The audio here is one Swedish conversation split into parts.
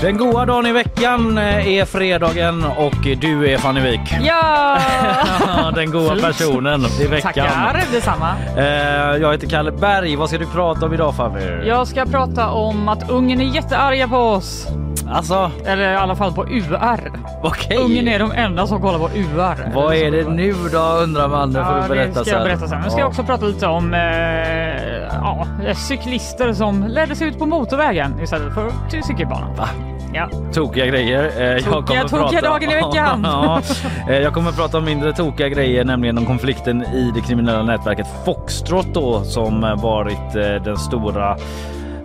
Den goda dagen i veckan eh, är fredagen och du är Fanny Wik. Ja! Den goda personen i veckan. Tackar detsamma. Eh, Jag heter Kalle Berg. Vad ska du prata om idag Fanny? Jag ska prata om att Ungern är jättearga på oss. Alltså, Eller i alla fall på UR. okej. Ungern är de enda som kollar på UR. Vad är det nu då undrar man. Ja, du berätta det ska jag berätta sen. Nu ska Ja. jag också prata lite om eh, ja, cyklister som leddes ut på motorvägen istället för till cykelbanan. Va? Ja. Tokiga grejer. Eh, jag Tokiga, kommer tokiga dagen i veckan. ja, eh, jag kommer prata om mindre tokiga grejer, nämligen om konflikten i det kriminella nätverket Foxtrot då som eh, varit eh, den stora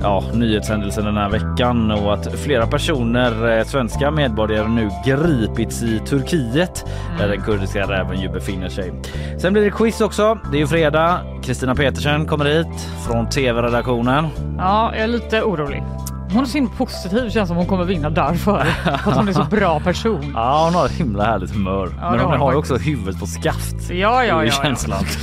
ja, nyhetshändelsen den här veckan och att flera personer, eh, svenska medborgare, nu gripits i Turkiet där den kurdiska räven ju befinner sig. Sen blir det quiz också. Det är ju fredag. Kristina Petersen kommer hit från tv-redaktionen. ja, jag är lite orolig. Hon är så positiv, känns som hon kommer vinna därför. För att hon är så bra person. Ja, hon har ett himla härligt humör. Ja, men det hon har hon ju också huvudet på skaft. Ja, ja, ja. ju ja. känslan.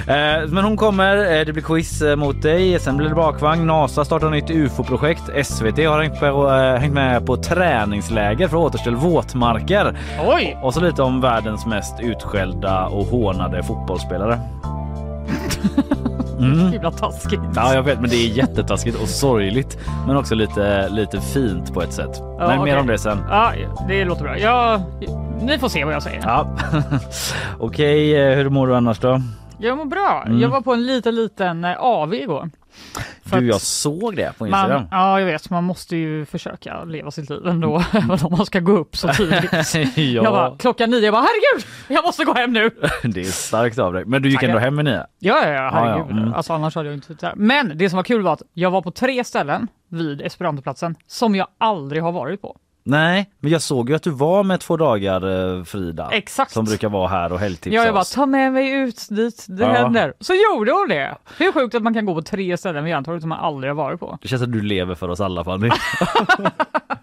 Eh, Men hon kommer, eh, det blir quiz eh, mot dig, sen blir det bakvagn. NASA startar nytt UFO-projekt. SVT har hängt hängt med på träningsläger för att återställa våtmarker. Oj! Och så lite om världens mest utskällda och hånade fotbollsspelare. Mm. Himla taskigt. Ja, jag vet, men det är jättetaskigt och sorgligt, men också lite, lite fint på ett sätt. men mer okej. om det sen. Ja, det låter bra. Jag, ni får se vad jag säger. Ja, okej. eh, Hur mår du annars då? Jag mår bra. Mm. Jag var på en liten, liten eh, AV igår. För Du, jag såg det på Instagram. man, ja, jag vet. Man måste ju försöka leva sitt liv ändå, även om man ska gå upp så tidigt. ja, Jag bara, klockan nio, jag bara herregud, jag måste gå hem nu. det är starkt av dig. Men du gick ändå hem med nio? Ja, ja, ja, herregud. Ja, ja, mm. Alltså annars hade jag inte suttit här. Men det som var kul var att jag var på tre ställen vid Esperantoplatsen som jag aldrig har varit på. Nej, men jag såg ju att du var med två dagar eh, Frida. Exakt. Som brukar vara här och helgtipsa Ja, jag bara, oss. ta med mig ut dit det Ja. händer. Så gjorde hon det. Hur sjukt att man kan gå på tre ställen vid Järntorget som man aldrig har varit på. Det känns att du lever för oss alla Fanny.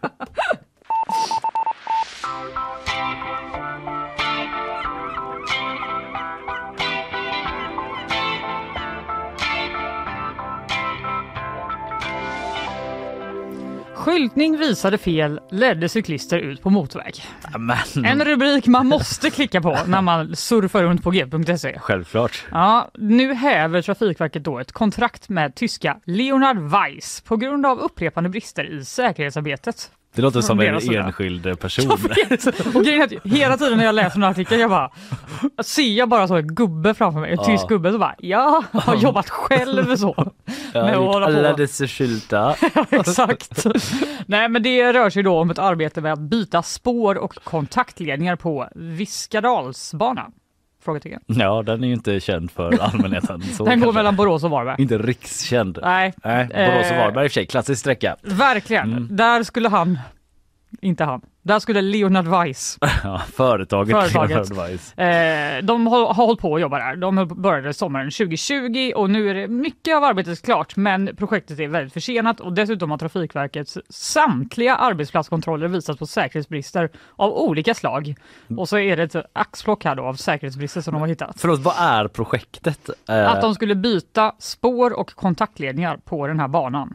Skyltning visade fel, ledde cyklister ut på motorväg. men En rubrik man måste klicka på när man surfar runt på g.se. självklart. Ja, nu häver Trafikverket då ett kontrakt med tyska Leonard Weiss på grund av upprepande brister i säkerhetsarbetet. Det låter som en enskild person. Och grejen är att hela tiden när jag läser den här artikeln, jag bara ser jag bara så en gubbe framför mig, en tysk Ja. gubbe, så bara jag har jobbat själv så. Jag med har gjort alla dessa skyltar. Exakt. Nej, men det rör sig då om ett arbete med att byta spår och kontaktledningar på Viskadalsbanan. Frågetecken. Ja, den är ju inte känd för allmänheten. Så Den går mellan Borås och Varberg. Inte rikskänd. Nej, Nej, Borås och Eh. Varberg i och för sig, klassisk sträcka. verkligen. Mm. Där skulle han, inte han, där skulle Leonard Weiss Ja, företaget. Företaget. Advice. Eh, de har, har hållit på att jobba där. De började sommaren 2020 och nu är det mycket av arbetet klart men projektet är väldigt försenat och dessutom har Trafikverkets samtliga arbetsplatskontroller visat på säkerhetsbrister av olika slag. Och så är det ett axplock här då av säkerhetsbrister som de har hittat. Förlåt, vad är projektet? Eh, Att de skulle byta spår och kontaktledningar på den här banan.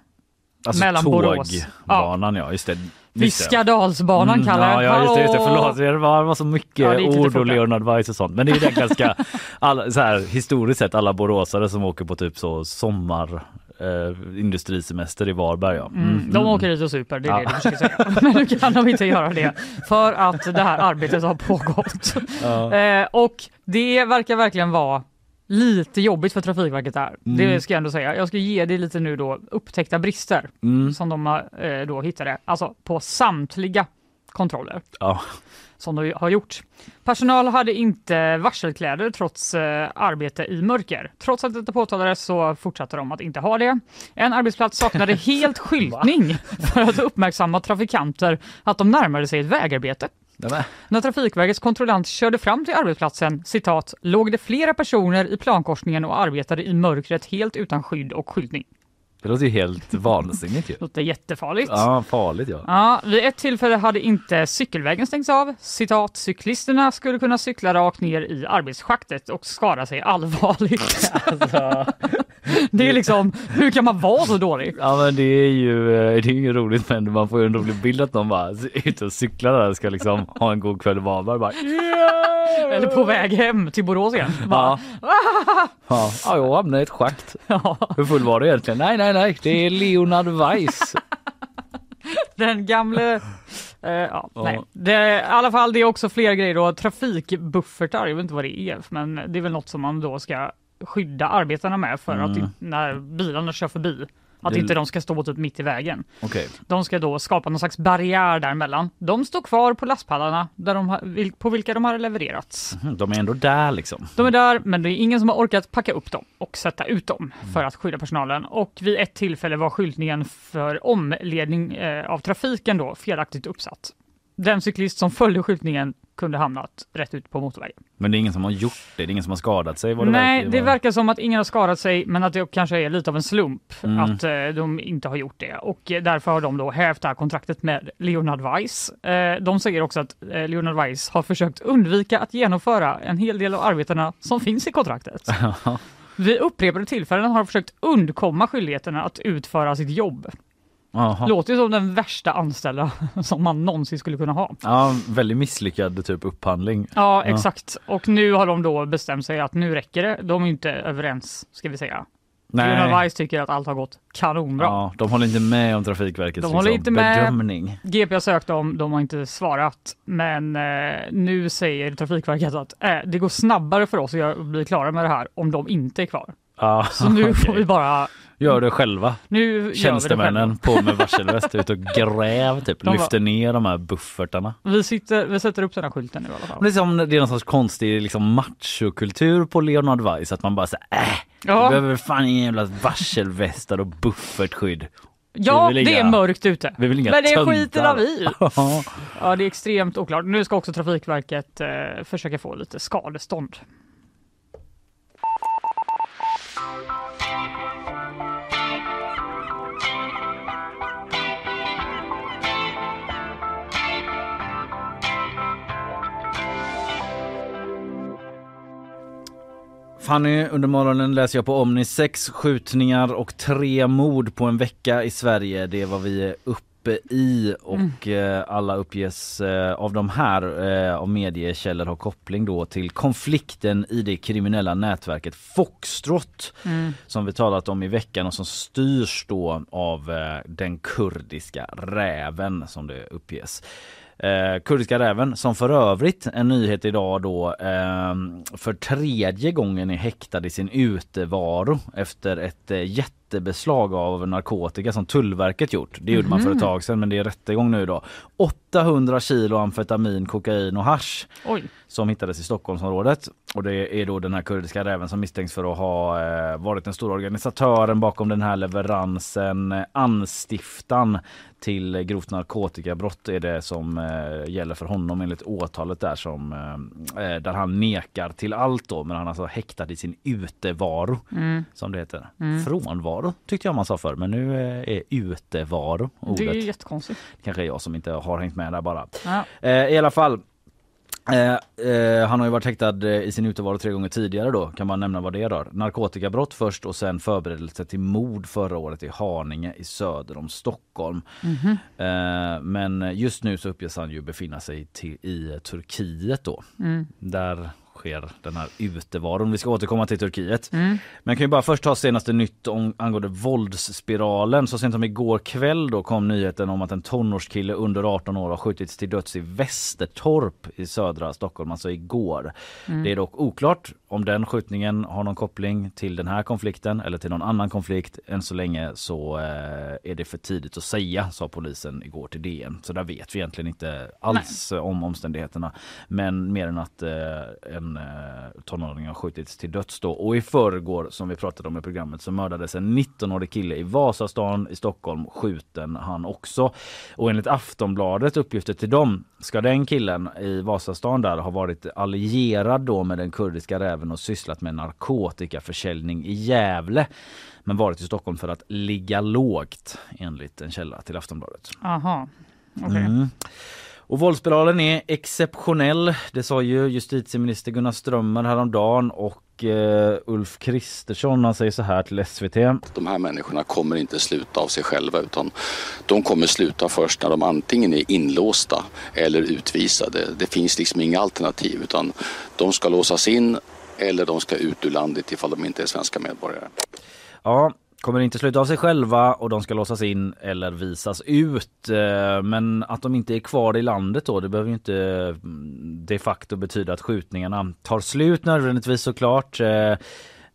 Alltså mellan Borås. tågbanan, ja. just det. Just det. Viskadalsbanan Mm, kallar ja, ja, just det, just det. Förlåt, det var, det var så mycket Ja, det ord och. Leonard Weiss och sånt. Men det är ju det ganska, alla, så här, historiskt sett, alla boråsare som åker på typ så sommar eh, industrisemester i Varberg. Ja. Mm, de åker dit och super, det är det Ja. du försöker säga. Men nu kan de inte göra det för att det här arbetet har pågått. Ja. Eh, och det verkar verkligen vara lite jobbigt för Trafikverket där. Det ska jag ändå säga. Jag ska ge det lite nu då upptäckta brister Mm. som de eh, då hittade, alltså på samtliga kontroller Ja. som de har gjort. Personal hade inte varselkläder trots eh, arbete i mörker. Trots att detta påtalades så fortsatte de att inte ha det. En arbetsplats saknade helt skyltning för att uppmärksamma trafikanter att de närmade sig ett vägarbete. När Trafikverkets kontrollant körde fram till arbetsplatsen, citat, låg det flera personer i plankorsningen och arbetade i mörkret helt utan skydd och skyltning. Det låter ju helt vansinnigt ju. Låter jättefarligt. Ja, farligt ja. Ja, vid ett tillfälle hade inte cykelvägen stängts av. Citat, cyklisterna skulle kunna cykla rakt ner i arbetsschaktet och skada sig allvarligt. det är liksom, hur kan man vara så dålig? Ja men det är ju, eh, det är ju roligt men man får ju en rolig bild att någon bara är ute och cyklar där och ska liksom ha en god kväll i Varberg bara yeah! Eller på väg hem till Borås igen. Bara, Ja. ja. ja, jag hamnade i ett schakt. ja, Hur full var du egentligen? Nej, nej, nej, det är Leonard Weiss. den gamle... eh, ja, Ja. nej. Det, I alla fall, det är också fler grejer då. Trafikbuffertar, jag vet inte vad det är, men det är väl något som man då ska skydda arbetarna med för att Mm. in, när bilarna kör förbi, att Det- inte de ska stå typ mitt i vägen. Okej. De ska då skapa någon slags barriär däremellan. De står kvar på lastpallarna där de har, på vilka de har levererats. Mhm, De är ändå där liksom. De är där, men det är ingen som har orkat packa upp dem och sätta ut dem för att skydda personalen. Och vid ett tillfälle var skyltningen för omledning eh, av trafiken då felaktigt uppsatt. Den cyklist som följde skyltningen kunde hamnat rätt ut på motorvägen. Men det är ingen som har gjort det, det är ingen som har skadat sig vad det Nej, verkar det verkar som att ingen har skadat sig, men att det kanske är lite av en slump Mm. att eh, de inte har gjort det. Och eh, därför har de då hävt det här kontraktet med Leonard Weiss. Eh, de säger också att eh, Leonard Weiss har försökt undvika att genomföra en hel del av arbetena som finns i kontraktet. Vid upprepade tillfällen har de försökt undkomma skyldigheterna att utföra sitt jobb. Jaha. Låter ju som den värsta anställda som man någonsin skulle kunna ha. Ja, väldigt misslyckad typ upphandling. Ja, Ja. exakt. Och nu har de då bestämt sig att nu räcker det. De är inte överens, ska vi säga. Leonard Weiss tycker att allt har gått kanonbra. Ja, de håller inte med om Trafikverkets De håller liksom, inte med. bedömning. GP har sökt dem, de har inte svarat. Men eh, nu säger Trafikverket att eh, det går snabbare för oss att bli klara med det här om de inte är kvar. Ja, Så nu okej. får vi bara... Gör det själva. Nu vi Tjänstemännen själva. på med varselväst ut och gräv typ, De bara- lyfter ner de här buffertarna. Vi, sitter, vi sätter upp här skylten nu i alla fall. Det är som det är någon sorts konstig liksom machokultur på Leonard Weiss att man bara säger äh, vi Ja, behöver fan inga jävla varselvästar och buffertskydd. ja vi det är inga- mörkt ute. Vi vill inga Men det töntar. skiter vi. Ja, det är extremt oklart. Nu ska också Trafikverket eh, försöka få lite skadestånd. Fanny, under morgonen läser jag på Omni sex skjutningar och tre mord på en vecka i Sverige. Det är vad vi är uppe i och eh, alla uppges eh, av de här eh, av mediekällor har koppling då till konflikten i det kriminella nätverket Foxtrot som vi talat om i veckan och som styrs då av den kurdiska räven som det uppges. Eh, kurdiska räven som för övrigt en nyhet idag då eh, för tredje gången är häktad i sin utevaro efter ett eh, jättebeslag av narkotika som Tullverket gjort. Det gjorde man för ett tag sedan men det är rättegång nu då. 800 kilo amfetamin, kokain och hasch Oj, som hittades i Stockholmsområdet. Och det är då den här kurdiska räven som misstänks för att ha eh, varit den stora organisatören bakom den här leveransen. Eh, anstiftan till grovt narkotikabrott är det som eh, gäller för honom enligt åtalet där som eh, eh, där han nekar till allt då men han är alltså häktad i sin utevaro som det heter. Frånvaro tyckte jag man sa förr men nu eh, är utevaro ordet. det är jättekonstigt. Kanske jag som inte har hängt med där bara. Ja. Eh, I alla fall. Eh, eh, han har ju varit häktad eh, i sin utevaro tre gånger tidigare då. Kan man nämna vad det rör? Narkotikabrott först och sen förberedelse till mord förra året i Haninge i söder om Stockholm. Eh, men just nu så uppges han ju befinna sig till, i Turkiet då. Där sker den här utevaron. Vi ska återkomma till Turkiet. Mm. Men kan ju bara först ta senaste nytt om, angående våldsspiralen. Så sent som igår kväll då kom nyheten om att en tonårskille under 18 år har skjutits till döds i Västertorp i södra Stockholm, alltså igår. Mm. Det är dock oklart om den skjutningen har någon koppling till den här konflikten eller till någon annan konflikt. Än så länge så eh, är det för tidigt att säga, sa polisen igår till DN. Så där vet vi egentligen inte alls Nej. om omständigheterna. Men mer än att eh, en eh, tonåring har skjutits till döds då. Och i förrgår, som vi pratade om i programmet, så mördades en 19-årig kille i Vasastan i Stockholm, skjuten han också. Och enligt Aftonbladet, uppgifter till dem, ska den killen i Vasastan där ha varit allierad då med den kurdiska räven och sysslat med narkotikaförsäljning i Gävle men varit i Stockholm för att ligga lågt enligt en källa till Aftonbladet. Aha. Okay. Mm. Och våldsspiralen är exceptionell. Det sa ju justitieminister Gunnar Strömmer häromdagen och uh, Ulf Kristersson han säger så här till SVT. De här människorna kommer inte sluta av sig själva utan de kommer sluta först när de antingen är inlåsta eller utvisade. Det finns liksom inga alternativ utan de ska låsas in eller de ska ut ur landet ifall de inte är svenska medborgare. Ja, kommer inte sluta av sig själva och de ska låsas in eller visas ut. Eh, men att de inte är kvar i landet då, det behöver ju inte mm, de facto betyda att skjutningarna tar slut nödvändigtvis såklart. Eh,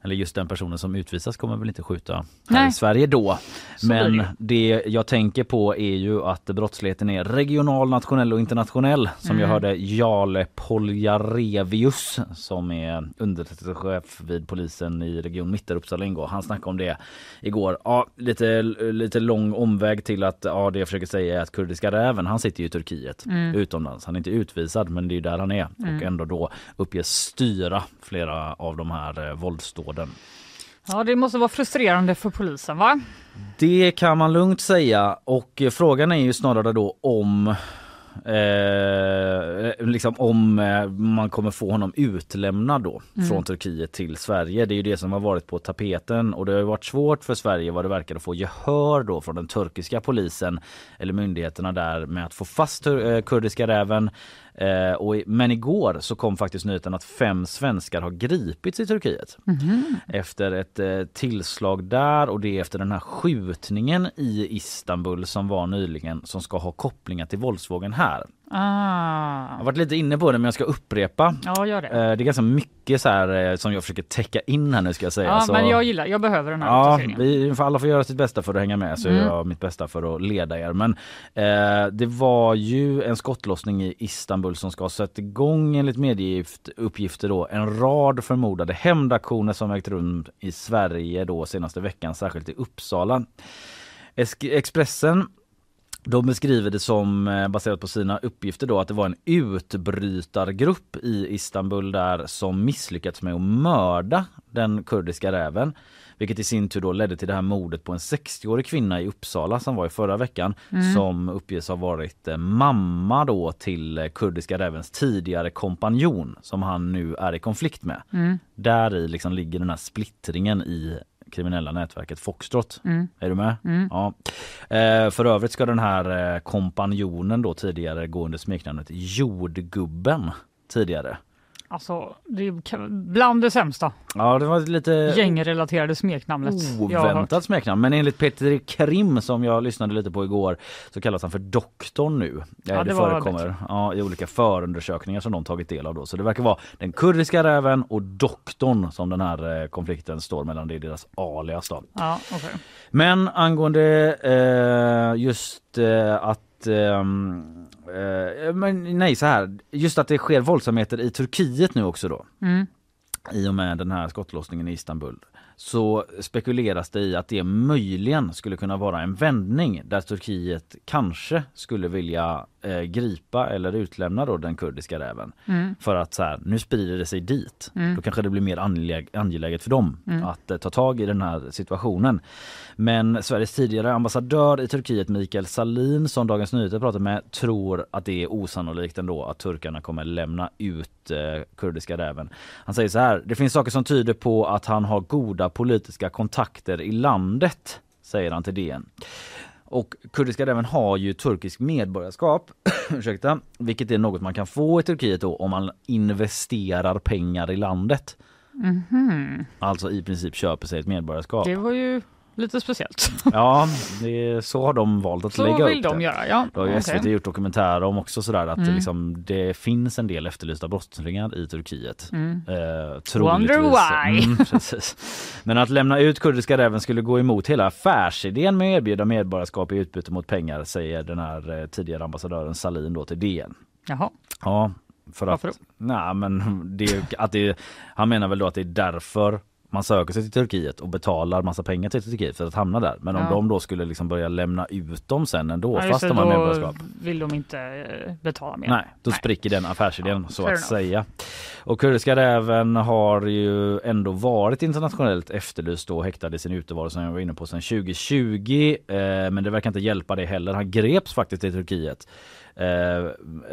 eller just den personen som utvisas kommer väl inte skjuta här Nej. i Sverige då. Men det jag tänker på är ju att brottsligheten är regional, nationell och internationell. Som mm. jag hörde Jale Poljarevius som är underrättelsechef vid polisen i Region Mitt Uppsala ingår. Han snackade om det igår. Ja, lite, lite lång omväg till att ja, det jag försöker säga är att kurdiska räven han sitter ju i Turkiet mm. utomlands. Han är inte utvisad men det är där han är mm. och ändå då uppges styra flera av de här eh, våldsdåden podden. Ja, det måste vara frustrerande för polisen va? Det kan man lugnt säga och frågan är ju snarare då om Eh, liksom om eh, man kommer få honom utlämnad då mm. från Turkiet till Sverige. Det är ju det som har varit på tapeten och det har varit svårt för Sverige vad det verkar att få gehör då från den turkiska polisen eller myndigheterna där med att få fast eh, kurdiska räven Eh, och, men igår så kom faktiskt nyheten att fem svenskar har gripits i Turkiet. Mm. Efter ett eh, tillslag där och det efter den här skjutningen i Istanbul som var nyligen som ska ha kopplingar till våldsvågen här. Ah. Jag har varit lite inne på det men jag ska upprepa. Ja, gör det. Eh, det är ganska mycket så här eh, som jag försöker täcka in här nu ska jag säga. Ja, så... men jag gillar, jag behöver den här Ja, vi får alla får göra sitt bästa för att hänga med så mm. jag gör mitt bästa för att leda er. Men eh, det var ju en skottlossning i Istanbul som ska ha satt igång enligt medieuppgifter då en rad förmodade hämndaktioner som ägt rum i Sverige då senaste veckan, särskilt i Uppsala. Expressen de beskriver det som, eh, baserat på sina uppgifter då, att det var en utbrytargrupp i Istanbul där som misslyckats med att mörda den kurdiska räven. Vilket i sin tur då ledde till det här mordet på en 60-årig kvinna i Uppsala som var i förra veckan. Mm. Som uppges ha varit eh, mamma då till eh, kurdiska rävens tidigare kompanjon som han nu är i konflikt med. Mm. Där i liksom ligger den här splittringen i kriminella nätverket Foxtrot. Mm. Är du med? Mm. Ja. Eh, för övrigt ska den här eh, kompanjonen då tidigare gå under smeknamnet Jordgubben tidigare. Alltså, det är bland det sämsta. Ja, det var lite gängrelaterade smeknamnet. Oväntat smeknamn. Men enligt Peter Krim som jag lyssnade lite på igår så kallas han för doktorn nu. Ja, det, det förekommer ja, i olika förundersökningar som de tagit del av då. Så det verkar vara den kurdiska räven och doktorn som den här eh, konflikten står mellan. Det är deras alias då. Ja, okay. Men angående eh, just eh, att Um, uh, men nej så här, just att det sker våldsamheter i Turkiet nu också då. Mm. I och med den här skottlossningen i Istanbul så spekuleras det i att det möjligen skulle kunna vara en vändning där Turkiet kanske skulle vilja eh, gripa eller utlämna då den kurdiska räven. Mm. För att så här, nu sprider det sig dit. Mm. Då kanske det blir mer angeläg angeläget för dem mm. att eh, ta tag i den här situationen. Men Sveriges tidigare ambassadör i Turkiet Mikael Salin som Dagens Nyheter pratat med tror att det är osannolikt ändå att turkarna kommer lämna ut eh, kurdiska räven. Han säger så här, det finns saker som tyder på att han har goda politiska kontakter i landet, säger han till DN. Och kurdiska räven har ju turkisk medborgarskap, ursäkta, vilket är något man kan få i Turkiet då om man investerar pengar i landet. Mhm. Alltså i princip köper sig ett medborgarskap. Det var ju lite speciellt. Ja, det så har de valt att Så lägga vill upp de det. göra, ja. Då har ju. SVT gjort dokumentärer om också sådär att det, Mm. liksom, det finns en del efterlysta brottslingar i Turkiet. Mm. Eh. Wonder why. Mm. Men att lämna ut kurdiska räven skulle gå emot hela affärsidén med att erbjuda medborgarskap i utbyte mot pengar säger den här eh, tidigare ambassadören Salin då till DN. Jaha. Ja, för att, Varför då? nej, men det, att det, han menar väl då att det är därför man söker sig till Turkiet och betalar massa pengar till Turkiet för att hamna där. Men om Ja. de då skulle liksom börja lämna ut dem sen ändå Ja, fast det, de har medborgarskap. vill de inte eh, betala mer. Nej, då Nej. spricker den affärsidén så fair att enough. säga. Och kurdiska räven har ju ändå varit internationellt efterlyst och häktad i sin utevaro som jag var inne på sedan 2020. Eh, men det verkar inte hjälpa det heller. Han greps faktiskt i Turkiet. Eh,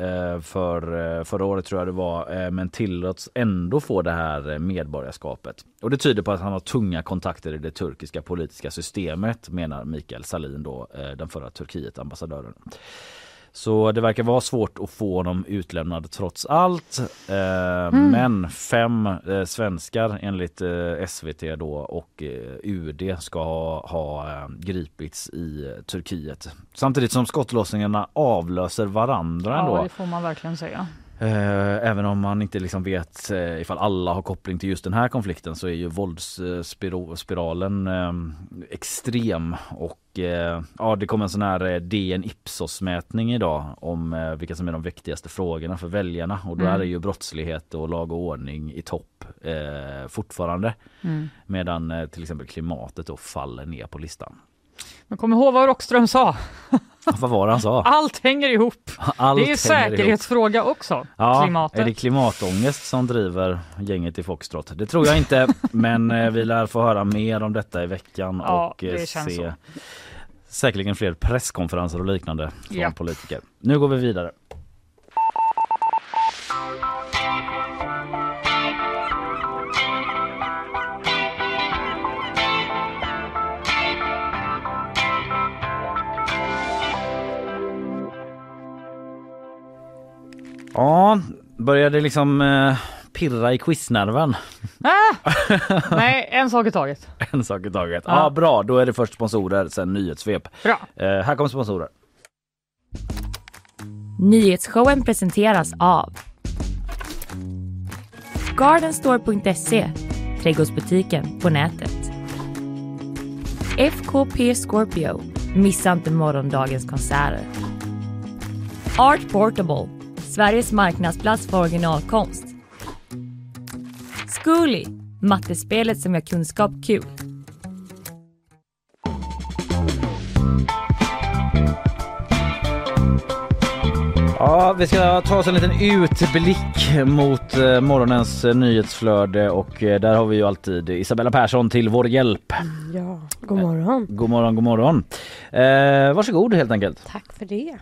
eh, för eh, förra året tror jag det var, eh, men tillåts ändå få det här eh, medborgarskapet. Och det tyder på att han har tunga kontakter i det turkiska politiska systemet menar Mikael Salin då, eh, den förra Turkiet-ambassadören. Så det verkar vara svårt att få honom utlämnad trots allt. Eh, Men fem eh, svenskar enligt eh, SVT då och eh, UD ska ha, ha eh, gripits i Turkiet. Samtidigt som skottlossningarna avlöser varandra ändå. Ja, det får man verkligen säga. Eh, Även om man inte liksom vet eh, ifall alla har koppling till just den här konflikten så är ju våldsspiralen eh, extrem och eh, ja det kom en sån här DN Ipsos mätning idag om vilka som är de viktigaste frågorna för väljarna och då Mm. är det ju brottslighet och lag och ordning i topp eh, fortfarande Mm. medan till exempel klimatet då faller ner på listan. Men kom ihåg vad Rockström sa, Vad var det han sa? allt hänger ihop. Allt det är säkerhetsfråga också, Ja, klimatet. är det klimatångest som driver gänget i Foxtrot? Det tror jag inte, men eh, vi lär få höra mer om detta i veckan Ja, och eh, se så. säkerligen fler presskonferenser och liknande från Ja. politiker. Nu går vi vidare. Ja, började liksom eh, pirra i quiznerven. Ah! Nej, en sak i taget. En sak i taget. Ja. Ja. bra, då är det först sponsorer, sen nyhetssvep. Bra. Eh, här kommer sponsorer. Nyhetsshowen presenteras av Gardenstore.se Trädgårdsbutiken på nätet. FKP Scorpio. Missa inte morgondagens konserter. Art Portable. Sveriges marknadsplats för originalkonst. Zcooly. Mattespelet som gör kunskap kul. Ja, vi ska ta oss en liten utblick mot eh, morgonens eh, nyhetsflöde och eh, där har vi ju alltid Isabella Persson till vår hjälp. Ja, god morgon. God morgon, god morgon. Eh, varsågod helt enkelt. Tack för det.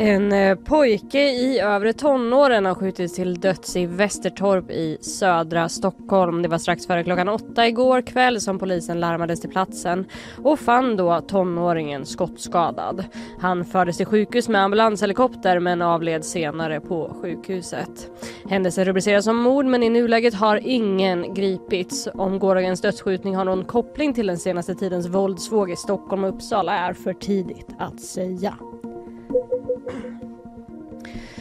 En eh, pojke i övre tonåren har skjutits till döds i Västertorp i södra Stockholm. Det var strax före klockan åtta igår kväll som polisen larmades till platsen och fann då tonåringen skottskadad. Han fördes till sjukhus med ambulanshelikopter men avled senare på sjukhuset. Händelsen rubriceras som mord men i nuläget har ingen gripits. Om gårdagens dödsskjutning har någon koppling till den senaste tidens våldsvåg i Stockholm och Uppsala är för tidigt att säga.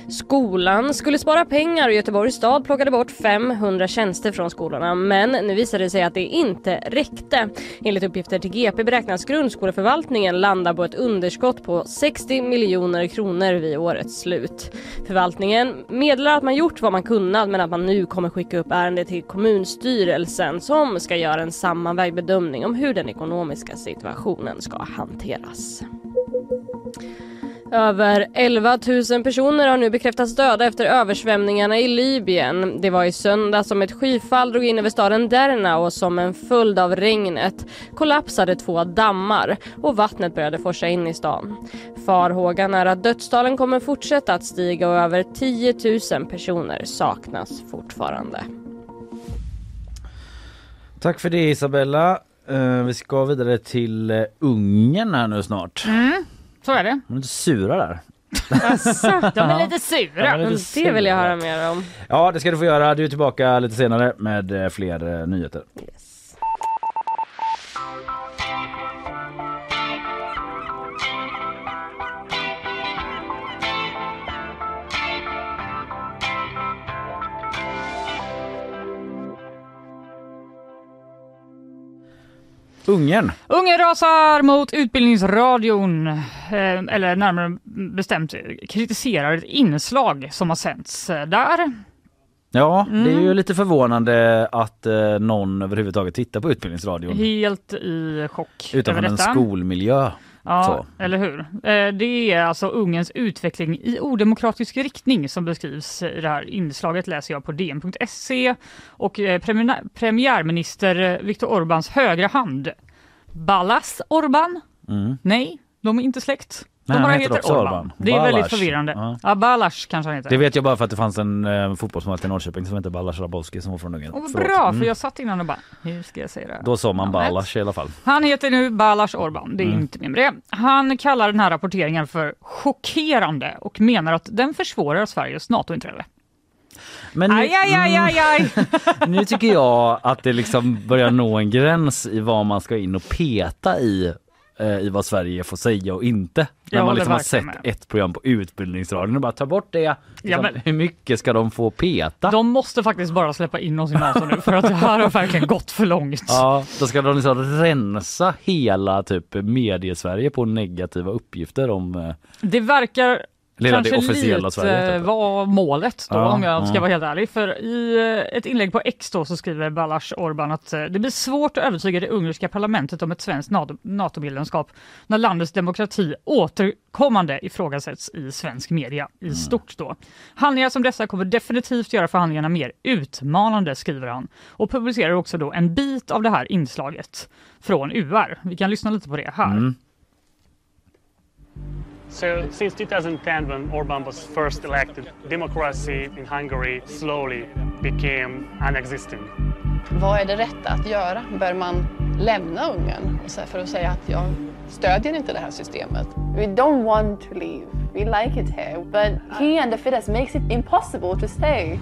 Skolan skulle spara pengar och Göteborgs stad plockade bort 500 tjänster från skolorna men nu visade det sig att det inte räckte. Enligt uppgifter till GP beräknas grundskoleförvaltningen landa på ett underskott på 60 miljoner kronor vid årets slut. Förvaltningen meddelar att man gjort vad man kunnat men att man nu kommer skicka upp ärendet till kommunstyrelsen som ska göra en sammanvägd bedömning om hur den ekonomiska situationen ska hanteras. Över 11 000 personer har nu bekräftats döda efter översvämningarna i Libyen. Det var i söndag som ett skyfall drog in över staden Derna och som en följd av regnet kollapsade två dammar och vattnet började forsa in i stan. Farhågan är att dödstalen kommer fortsätta att stiga och över 10 000 personer saknas fortfarande. Tack för det Isabella. Eh, vi ska vidare till eh, Ungern här nu snart. Mm, så är det. De är lite sura där. Asså, De är lite De sura. är lite det vill jag sura. höra mer om. Ja det ska du få göra. Du är tillbaka lite senare med eh, fler eh, nyheter. Yes. Ungern. Ungern rasar mot Utbildningsradion, eh, eller närmare bestämt kritiserar ett inslag som har sänts eh, där. Ja det är ju Mm. lite förvånande att eh, någon överhuvudtaget tittar på Utbildningsradion Helt i chock utanför en skolmiljö. Ja, Så. eller hur? Eh, Det är alltså Ungerns utveckling i odemokratisk riktning som beskrivs i det här inslaget läser jag på dn.se och eh, premiär- premiärminister eh, Viktor Orbáns högra hand Ballas Orbán? Mm. Nej, de är inte släkt. Nej, han heter också Orbán. Orbán. Det är väldigt Balázs. förvirrande. Ja. Ja, Balázs kanske han heter. Det vet jag bara för att det fanns en eh, fotbollsmålvakt i Norrköping som hette Balazs Rabowski som var från Ungern. Bra, Mm. för jag satt innan och bara, hur ska jag säga det? Då sa man Ja, Balazs i alla fall. Han heter nu Balázs Orbán, det är Mm. inte mer med det. Han kallar den här rapporteringen för chockerande och menar att den försvårar Sveriges NATO-inträde. Men nu, Aj, aj, aj, aj, aj. Mm, nu tycker jag att det liksom börjar nå en gräns i vad man ska in och peta i i vad Sverige får säga och inte. När Jag man liksom har sett med. ett program på Utbildningsradion och bara ta bort det. Liksom, men- Hur mycket ska de få peta? De måste faktiskt bara släppa in oss i NATO nu för att det här har verkligen gått för långt. Ja, då ska de liksom rensa hela typ mediesverige på negativa uppgifter om eh, Det verkar Det kanske officiella lite typ. var målet då Ja, om jag ska ja. vara helt ärlig. För i eh, ett inlägg på X då så skriver Balázs Orbán att eh, det blir svårt att övertyga det ungerska parlamentet om ett svenskt NATO- NATO-medlemskap när landets demokrati återkommande ifrågasätts i svensk media Mm. i stort då. Handlingar som dessa kommer definitivt göra förhandlingarna mer utmanande skriver han och publicerar också då en bit av det här inslaget från UR. Vi kan lyssna lite på det här. Mm. So, since 2010, when Orban was first elected, democracy in Hungary slowly became non-existent. Vad är det rätta att göra? Bör man lämna Ungern och för att säga att jag stödjer inte det här systemet? We don't want to leave. We like it here, but he and the Fidesz makes it impossible to stay.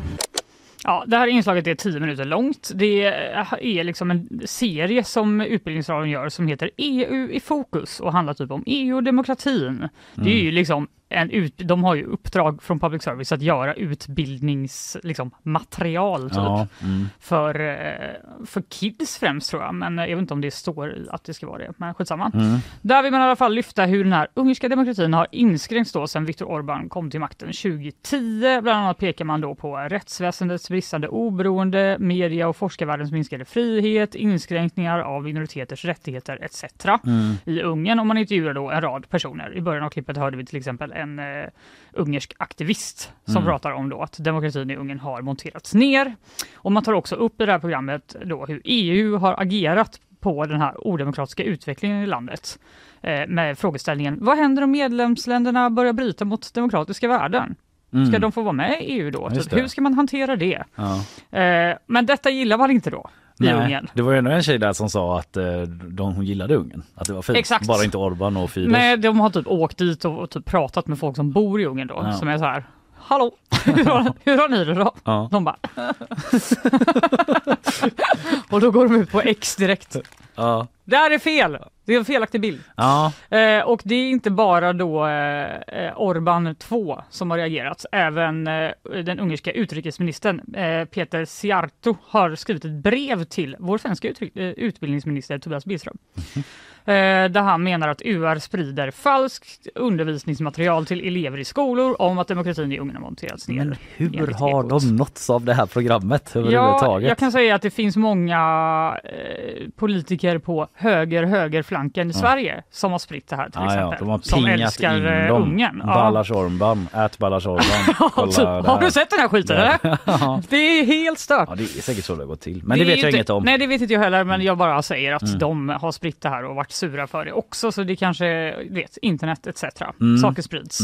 Ja, det här inslaget är 10 minuter långt. Det är liksom en serie som Utbildningsradion gör som heter EU i fokus och handlar typ om EU och demokratin. Det är ju liksom en ut, de har ju uppdrag från public service att göra utbildningsmaterial liksom, material typ, Ja, mm. för, eh, för kids främst tror jag, men jag vet inte om det står att det ska vara det, men skitsamma. Mm. Där vill man i alla fall lyfta hur den här ungerska demokratin har inskränkts då sedan Viktor Orbán kom till makten 2010. Bland annat pekar man då på rättsväsendets bristande oberoende, media och forskarvärldens minskade frihet, inskränkningar av minoriteters rättigheter etc. Mm. i Ungern. Och man intervjuar då en rad personer. I början av klippet hörde vi till exempel en eh, ungersk aktivist som Mm. pratar om då att demokratin i Ungern har monterats ner. Och man tar också upp i det här programmet då hur EU har agerat på den här odemokratiska utvecklingen i landet eh, med frågeställningen vad händer om medlemsländerna börjar bryta mot demokratiska värden? Ska Mm. de få vara med i EU då? Typ, hur ska man hantera det? Ja. Eh, men detta gillar man inte då i Nej, Ungern. det var ju ändå en tjej där som sa att eh, de, hon gillade Ungern. Att det var fint. Exakt. Bara inte Orban och Fidesz. Nej, de har typ åkt dit och, och typ pratat med folk som bor i Ungern då, Ja. som är så här Hallå, hur har, hur har ni det då? Ja. De bara Och då går de ut på X direkt. Ja. Det här är fel! Det är en felaktig bild. Ja. Eh, och det är inte bara då eh, eh, Orbán 2 som har reagerat. Även eh, den ungerska utrikesministern eh, Peter Siarto har skrivit ett brev till vår svenska eh, utbildningsminister Tobias Billström. Eh, där han menar att UR sprider falskt undervisningsmaterial till elever i skolor om att demokratin i Ungern monterats ner. Men hur har de nåtts av det här programmet Ja, överhuvudtaget? jag kan säga att det finns många eh, politiker på höger högerflanken i Sverige som har spritt det här till Ja, ja, exempel. de har som älskar in eh, dem. Ungern. Ja. Ballars Orban, ät Ballars Orban. Det har du sett den här skiten eller? Det är helt stört. Ja, det är säkert så det har gått till. Men det, är vet jag inte- inget om. Mm. Nej, det vet inte jag heller, men jag bara säger att de har spritt det här och varit sura för det också, så det kanske, vet, internet etc. Mm. Saker sprids.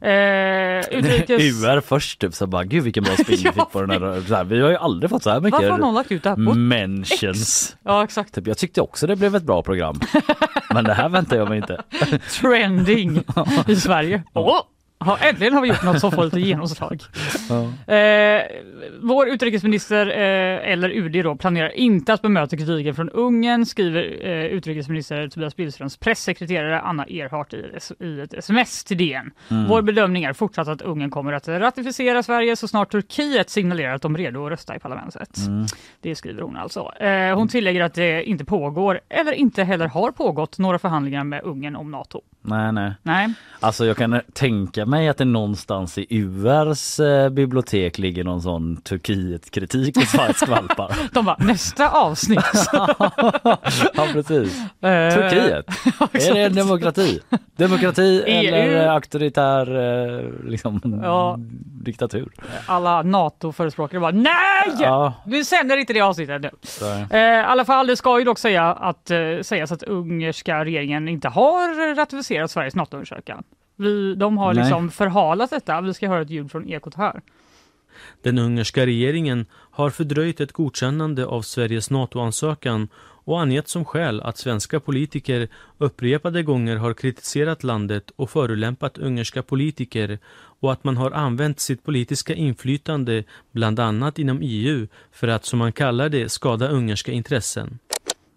Eh, utrikes... UR först typ så bara gud vilken bra spin vi fick på den här. Så här, Vi har ju aldrig fått så här mycket Varför har någon lagt ut det här på mentions. Ja, exakt. Typ, jag tyckte också det blev ett bra program. Men det här väntar jag mig inte. Trending i Sverige. Åh! Ja, äntligen har vi gjort något som får lite genomslag. Eh, vår utrikesminister, eh, eller UD då, planerar inte att bemöta kritiken från Ungern, skriver eh, utrikesminister Tobias Billströms pressekreterare Anna Erhardt i, i ett sms till DN. Vår bedömning är fortsatt att Ungern kommer att ratificera Sverige så snart Turkiet signalerar att de är redo att rösta i parlamentet. Det skriver hon alltså. Eh, hon tillägger att det inte pågår, eller inte heller har pågått, några förhandlingar med Ungern om NATO. Nej, nej. Nej. Alltså jag kan tänka mig att det någonstans i URs eh, bibliotek ligger någon sån Turkiet-kritik och skvalpar. De bara, nästa avsnitt. ja precis. Eh, Turkiet, är det en demokrati? Demokrati EU. eller auktoritär eh, liksom, Ja. diktatur? Alla NATO-förespråkare bara, nej! Ja, Vi sänder inte det avsnittet nu. Eh, I alla fall, det ska ju dock säga att, eh, sägas att ungerska regeringen inte har ratificerat Sveriges NATO-ansökan. Vi, de har Nej. liksom förhalat detta. Vi ska höra ett ljud från Ekot här. Den ungerska regeringen har fördröjt ett godkännande av Sveriges NATO-ansökan och angett som skäl att svenska politiker upprepade gånger har kritiserat landet och förolämpat ungerska politiker och att man har använt sitt politiska inflytande, bland annat inom EU, för att som man kallar det skada ungerska intressen.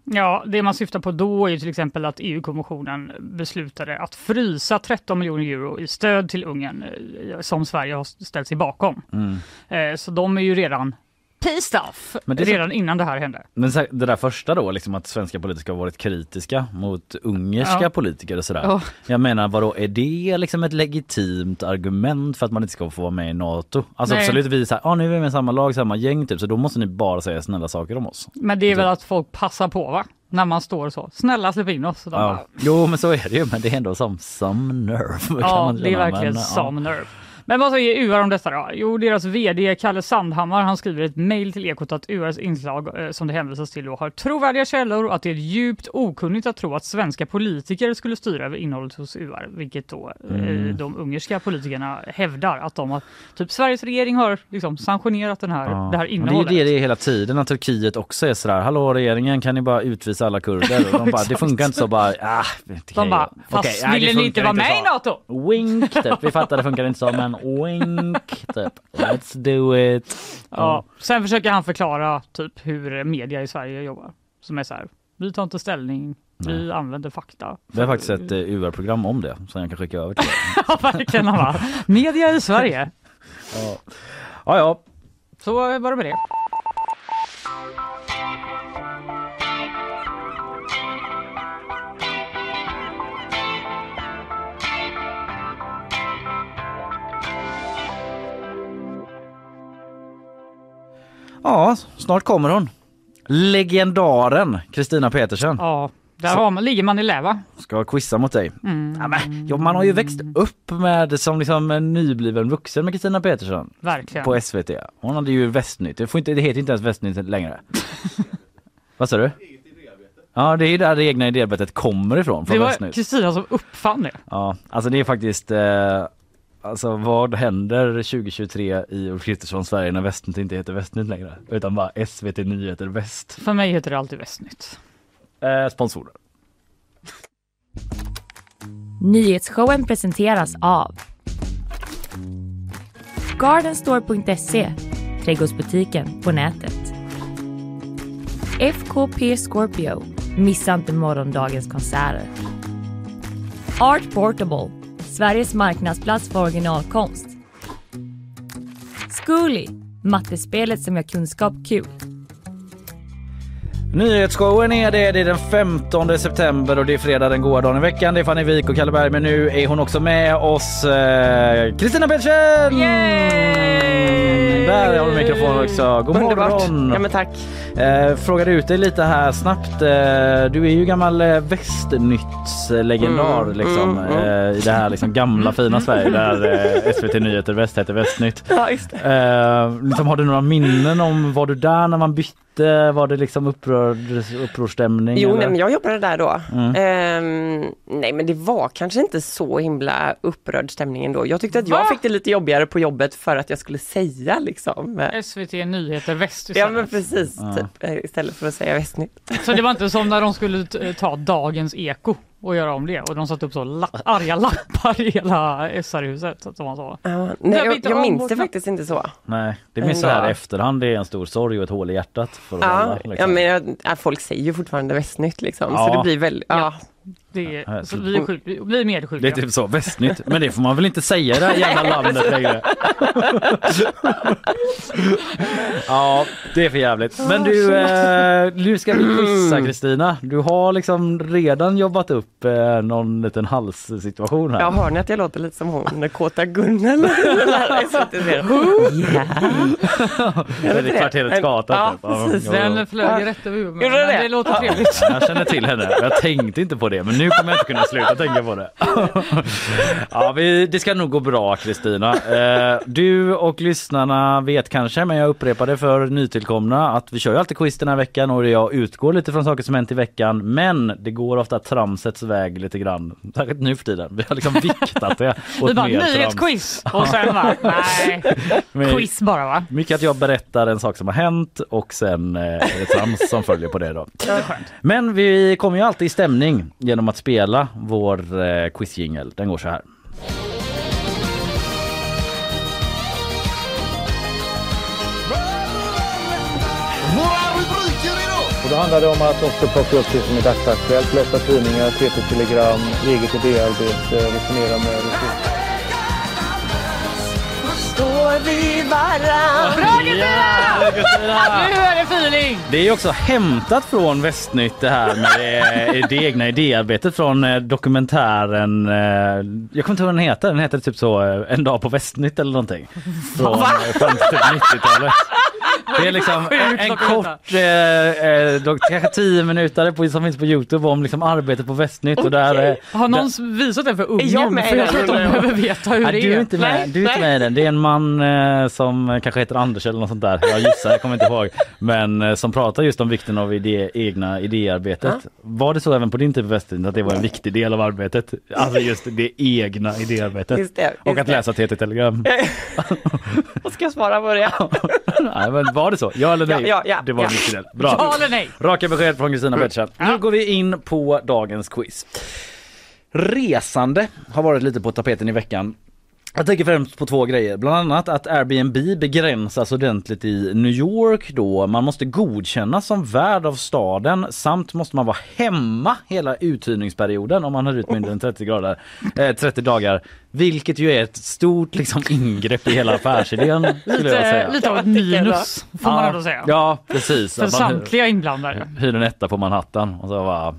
Ja, det man syftar på då är ju till exempel att EU-kommissionen beslutade att frysa 13 miljoner euro i stöd till Ungern eh, som Sverige har ställt sig bakom. Eh, Så de är ju redan pissed off Men det är så- redan innan det här hände. Men så- det där första då, liksom att svenska politiker har varit kritiska mot ungerska Ja. politiker och sådär. Ja. Jag menar vadå, är det liksom ett legitimt argument för att man inte ska få vara med i NATO? Alltså Nej. absolut, vi är såhär, ah, nu är vi med i samma lag, samma gäng typ, så då måste ni bara säga snälla saker om oss. Men det är väl att folk passar på va? När man står så. Snälla släpp in oss. Så Ja. bara, Jo men så är det ju, men det är ändå som some nerve. Ja, det är verkligen men, some nerve. Men vad säger UR om detta då? Jo, deras VD Kalle Sandhammar han skriver ett mejl till Ekot att URs inslag eh, som det hänvisas till då, har trovärdiga källor och att det är djupt okunnigt att tro att svenska politiker skulle styra över innehållet hos UR, vilket då eh, de ungerska politikerna hävdar att de har, typ Sveriges regering har liksom sanktionerat den här, Ja. det här innehållet. Det är ju det det är hela tiden, att Turkiet också är sådär, hallå regeringen kan ni bara utvisa alla kurder? Och de bara, det funkar inte så bara, ah, de bara, fast det ville ni inte vara med i så." NATO? Wink typ, vi fattar det funkar inte så men wink typ. Let's do it. Ja. Sen försöker han förklara typ hur media i Sverige jobbar. Som är så här, vi tar inte ställning, vi använder fakta. Vi har faktiskt ett eh, UR-program om det som jag kan skicka över till. Ja, verkligen. Media i Sverige. Ja, ja. Så var det med det. Ja, snart kommer hon. Legendaren Kristina Petersen Ja, där har man, ligger man i lä va? ska quizza mot dig. Mm. Ja, men, ja, man har ju växt upp med som liksom en nybliven vuxen med Kristina Petersen Verkligen. på SVT. Hon hade ju Västnytt. Det, får inte, det heter inte ens Västnytt längre. Vad sa du? Ja, det är ju där det egna idéarbetet kommer ifrån. Från det var. Kristina som uppfann det. Ja, alltså det är faktiskt eh, Alltså vad händer 2023 i Ulf Kristerssons Sverige när Västnytt inte heter Västnytt längre? Utan bara SVT Nyheter Väst. För mig heter det alltid Västnytt. Eh, sponsorer. Nyhetsshowen presenteras av Gardenstore.se Trädgårdsbutiken på nätet. FKP Scorpio Missa inte morgondagens konserter. Art Portable Sveriges marknadsplats för originalkonst. Zcooly Mattespelet som gör kunskap kul. Nyhetsshowen är det. Det är den 15 september och det är fredag den goda dagen i veckan. Det är Fanny Wik och Kalle Berg men nu är hon också med oss. eh, Kristina Pettersen! Där har du mikrofonen också. God Underbart. morgon! Ja men tack. Eh, frågade ut dig lite här snabbt. Eh, du är ju gammal eh, Västnytts-legendar Mm, liksom, mm, mm. eh, i det här liksom, gamla fina Sverige där eh, SVT Nyheter Väst heter Västnytt. Ja, just det. Eh, liksom, har du några minnen om, var du där när man bytte? Var det liksom upprörd, upprorstämning? Jo, eller? nej, men jag jobbade där då. Mm. Ehm, nej, men det var kanske inte så himla upprörd stämning ändå. Jag tyckte att jag Va? fick det lite jobbigare på jobbet för att jag skulle säga liksom. SVT Nyheter Väst Ja istället. men precis, Ja. typ, eh, istället för att säga Västnytt. Så det var inte som när de skulle ta Dagens Eko och göra om det och de satte upp så la- arga lappar i hela SR-huset. Som man sa. Ja, Jag nej, jag, minns det faktiskt inte så. Nej, det minns så här Ja. i efterhand. Det är en stor sorg och ett hål i hjärtat. För Ja, alla, ja liksom. men jag, ja, folk säger ju fortfarande Västnytt liksom. Ja. Så det blir väl, ja. Det är, så vi är, skyld, vi är Det är typ så, Västnytt. Men det får man väl inte säga i det här jävla landet längre. ja, det är för jävligt. Men du, eh, nu ska vi quizza Kristina. Du har liksom redan jobbat upp eh, någon liten halssituation här. Ja, hör ni att jag låter lite som hon, Kåta Gunnel? ja. det är kvarteret Skata. Ja, typ. Precis. ja. Den flög rätt över huvudet. Det? Låter trevligt. Jag känner till henne. Jag tänkte inte på det, men nu kommer jag inte kunna sluta tänka på det. Ja, vi, det ska nog gå bra Kristina. Eh, Du och lyssnarna vet kanske, men jag upprepar det för nytillkomna att vi kör ju alltid quiz den här veckan och jag utgår lite från saker som hänt i veckan. Men det går ofta tramsets väg lite grann. Särskilt nu för tiden. Vi har liksom viktat det Vi bara nyhetsquiz och sen va? Nej, Men- quiz bara va? Mycket att jag berättar en sak som har hänt och sen eh, är det trams som följer på det då. Det är skönt. Men vi kommer ju alltid i stämning genom att spela vår eh, quizjingel. Den går så här. Och då handlar det om att också plocka upp det som är dagsaktuellt, läsa tidningar, TT-telegram, eget idéarbete, eh, resonera med resurser. Står vi varann. Bra Kristina! Nu är det feeling! Det är också hämtat från Västnytt det här med det, det egna idéarbetet från eh, dokumentären, eh, jag kommer inte ihåg vad den heter, den heter typ så eh, En dag på Västnytt eller någonting. Från, från typ 90-talet. Det är liksom en, en kort, eh, eh, dock, kanske 10 minuter på, som finns på Youtube om liksom arbetet på Västnytt och där eh, Har någon visat den för ungen? jag med för jag tror att de behöver veta hur Nej, det du är är. inte med, Nej, du är inte med i den. Det är en man eh, som kanske heter Anders eller något sånt där. Jag gissar, jag kommer inte ihåg. Men eh, som pratar just om vikten av idé, egna idéarbetet. Var det så även på din tid på Västnytt att det var en viktig del av arbetet? Alltså just det egna idéarbetet. Just det, just och att läsa TT-telegram. Vad ska jag svara på det? Men var det så? Ja eller nej? Ja, ja, ja, det var ja. viktig del. Bra. Ja eller nej? Raka besked från Kristina Pettersson. Nu går vi in på dagens quiz. Resande har varit lite på tapeten i veckan. Jag tänker främst på två grejer, bland annat att Airbnb begränsas ordentligt i New York då. Man måste godkännas som värd av staden samt måste man vara hemma hela uthyrningsperioden om man har ut mindre än 30, grader, eh, 30 dagar. Vilket ju är ett stort liksom, ingrepp i hela affärsidén skulle jag Lite, säga. lite av ett minus får man ja, ändå säga. Ja precis. För man samtliga inblandade. hyr en etta på Manhattan och så bara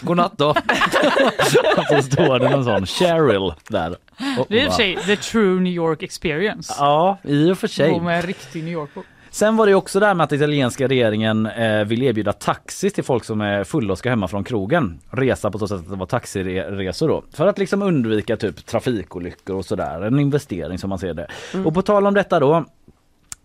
God natt då. så står det någon sån Cheryl där. Och Det är i och för sig the true New York experience. Ja, i och för sig. Gå med riktig New York Sen var det också där med att italienska regeringen eh, vill erbjuda taxi till folk som är fulla och ska hemma från krogen. Resa på så sätt att det var taxiresor då. För att liksom undvika typ trafikolyckor och sådär. En investering som man ser det. Och på tal om detta då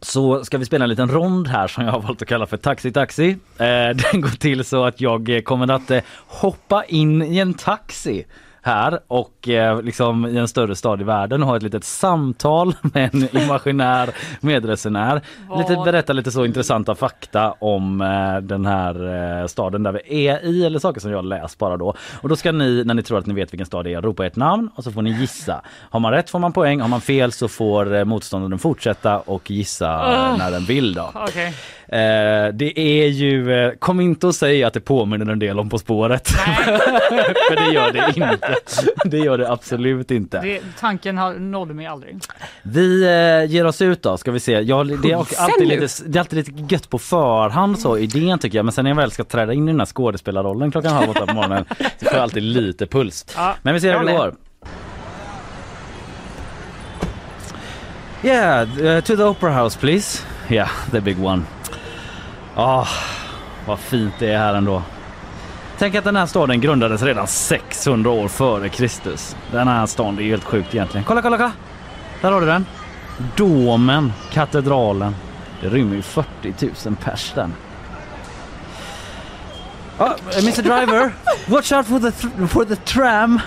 så ska vi spela en liten rond här som jag har valt att kalla för Taxi Taxi. Eh, den går till så att jag kommer att eh, hoppa in i en taxi här och eh, liksom i en större stad i världen och ha ett litet samtal med en imaginär medresenär. Lite, berätta lite så intressanta fakta om eh, den här eh, staden där vi är i eller saker som jag läst bara då. Och då ska ni när ni tror att ni vet vilken stad det är ropa ert namn och så får ni gissa. Har man rätt får man poäng, har man fel så får motståndaren fortsätta och gissa när den vill då. Okej. Eh, det är ju, eh, kom inte och säg att det påminner en del om På spåret. För det gör det inte. det gör det absolut inte. Det, tanken har, nådde mig aldrig. Vi eh, ger oss ut då ska vi se. Ja, det, är också alltid lite, det är alltid lite gött på förhand så idén tycker jag men sen när jag väl ska träda in i den här skådespelarrollen klockan halv åtta på morgonen så får jag alltid lite puls. Ja, Men vi ser hur jag det går. Yeah, uh, to the Opera House please. Yeah, the big one. Ah, vad fint det är här ändå. Tänk att den här staden grundades redan 600 år före Kristus. Den här staden, det är helt sjukt egentligen. Kolla, kolla, kolla! Där har du den. Domen, katedralen. Det rymmer ju 40 000 pers den. Ah, Mr Driver, watch out for the, th- for the tram.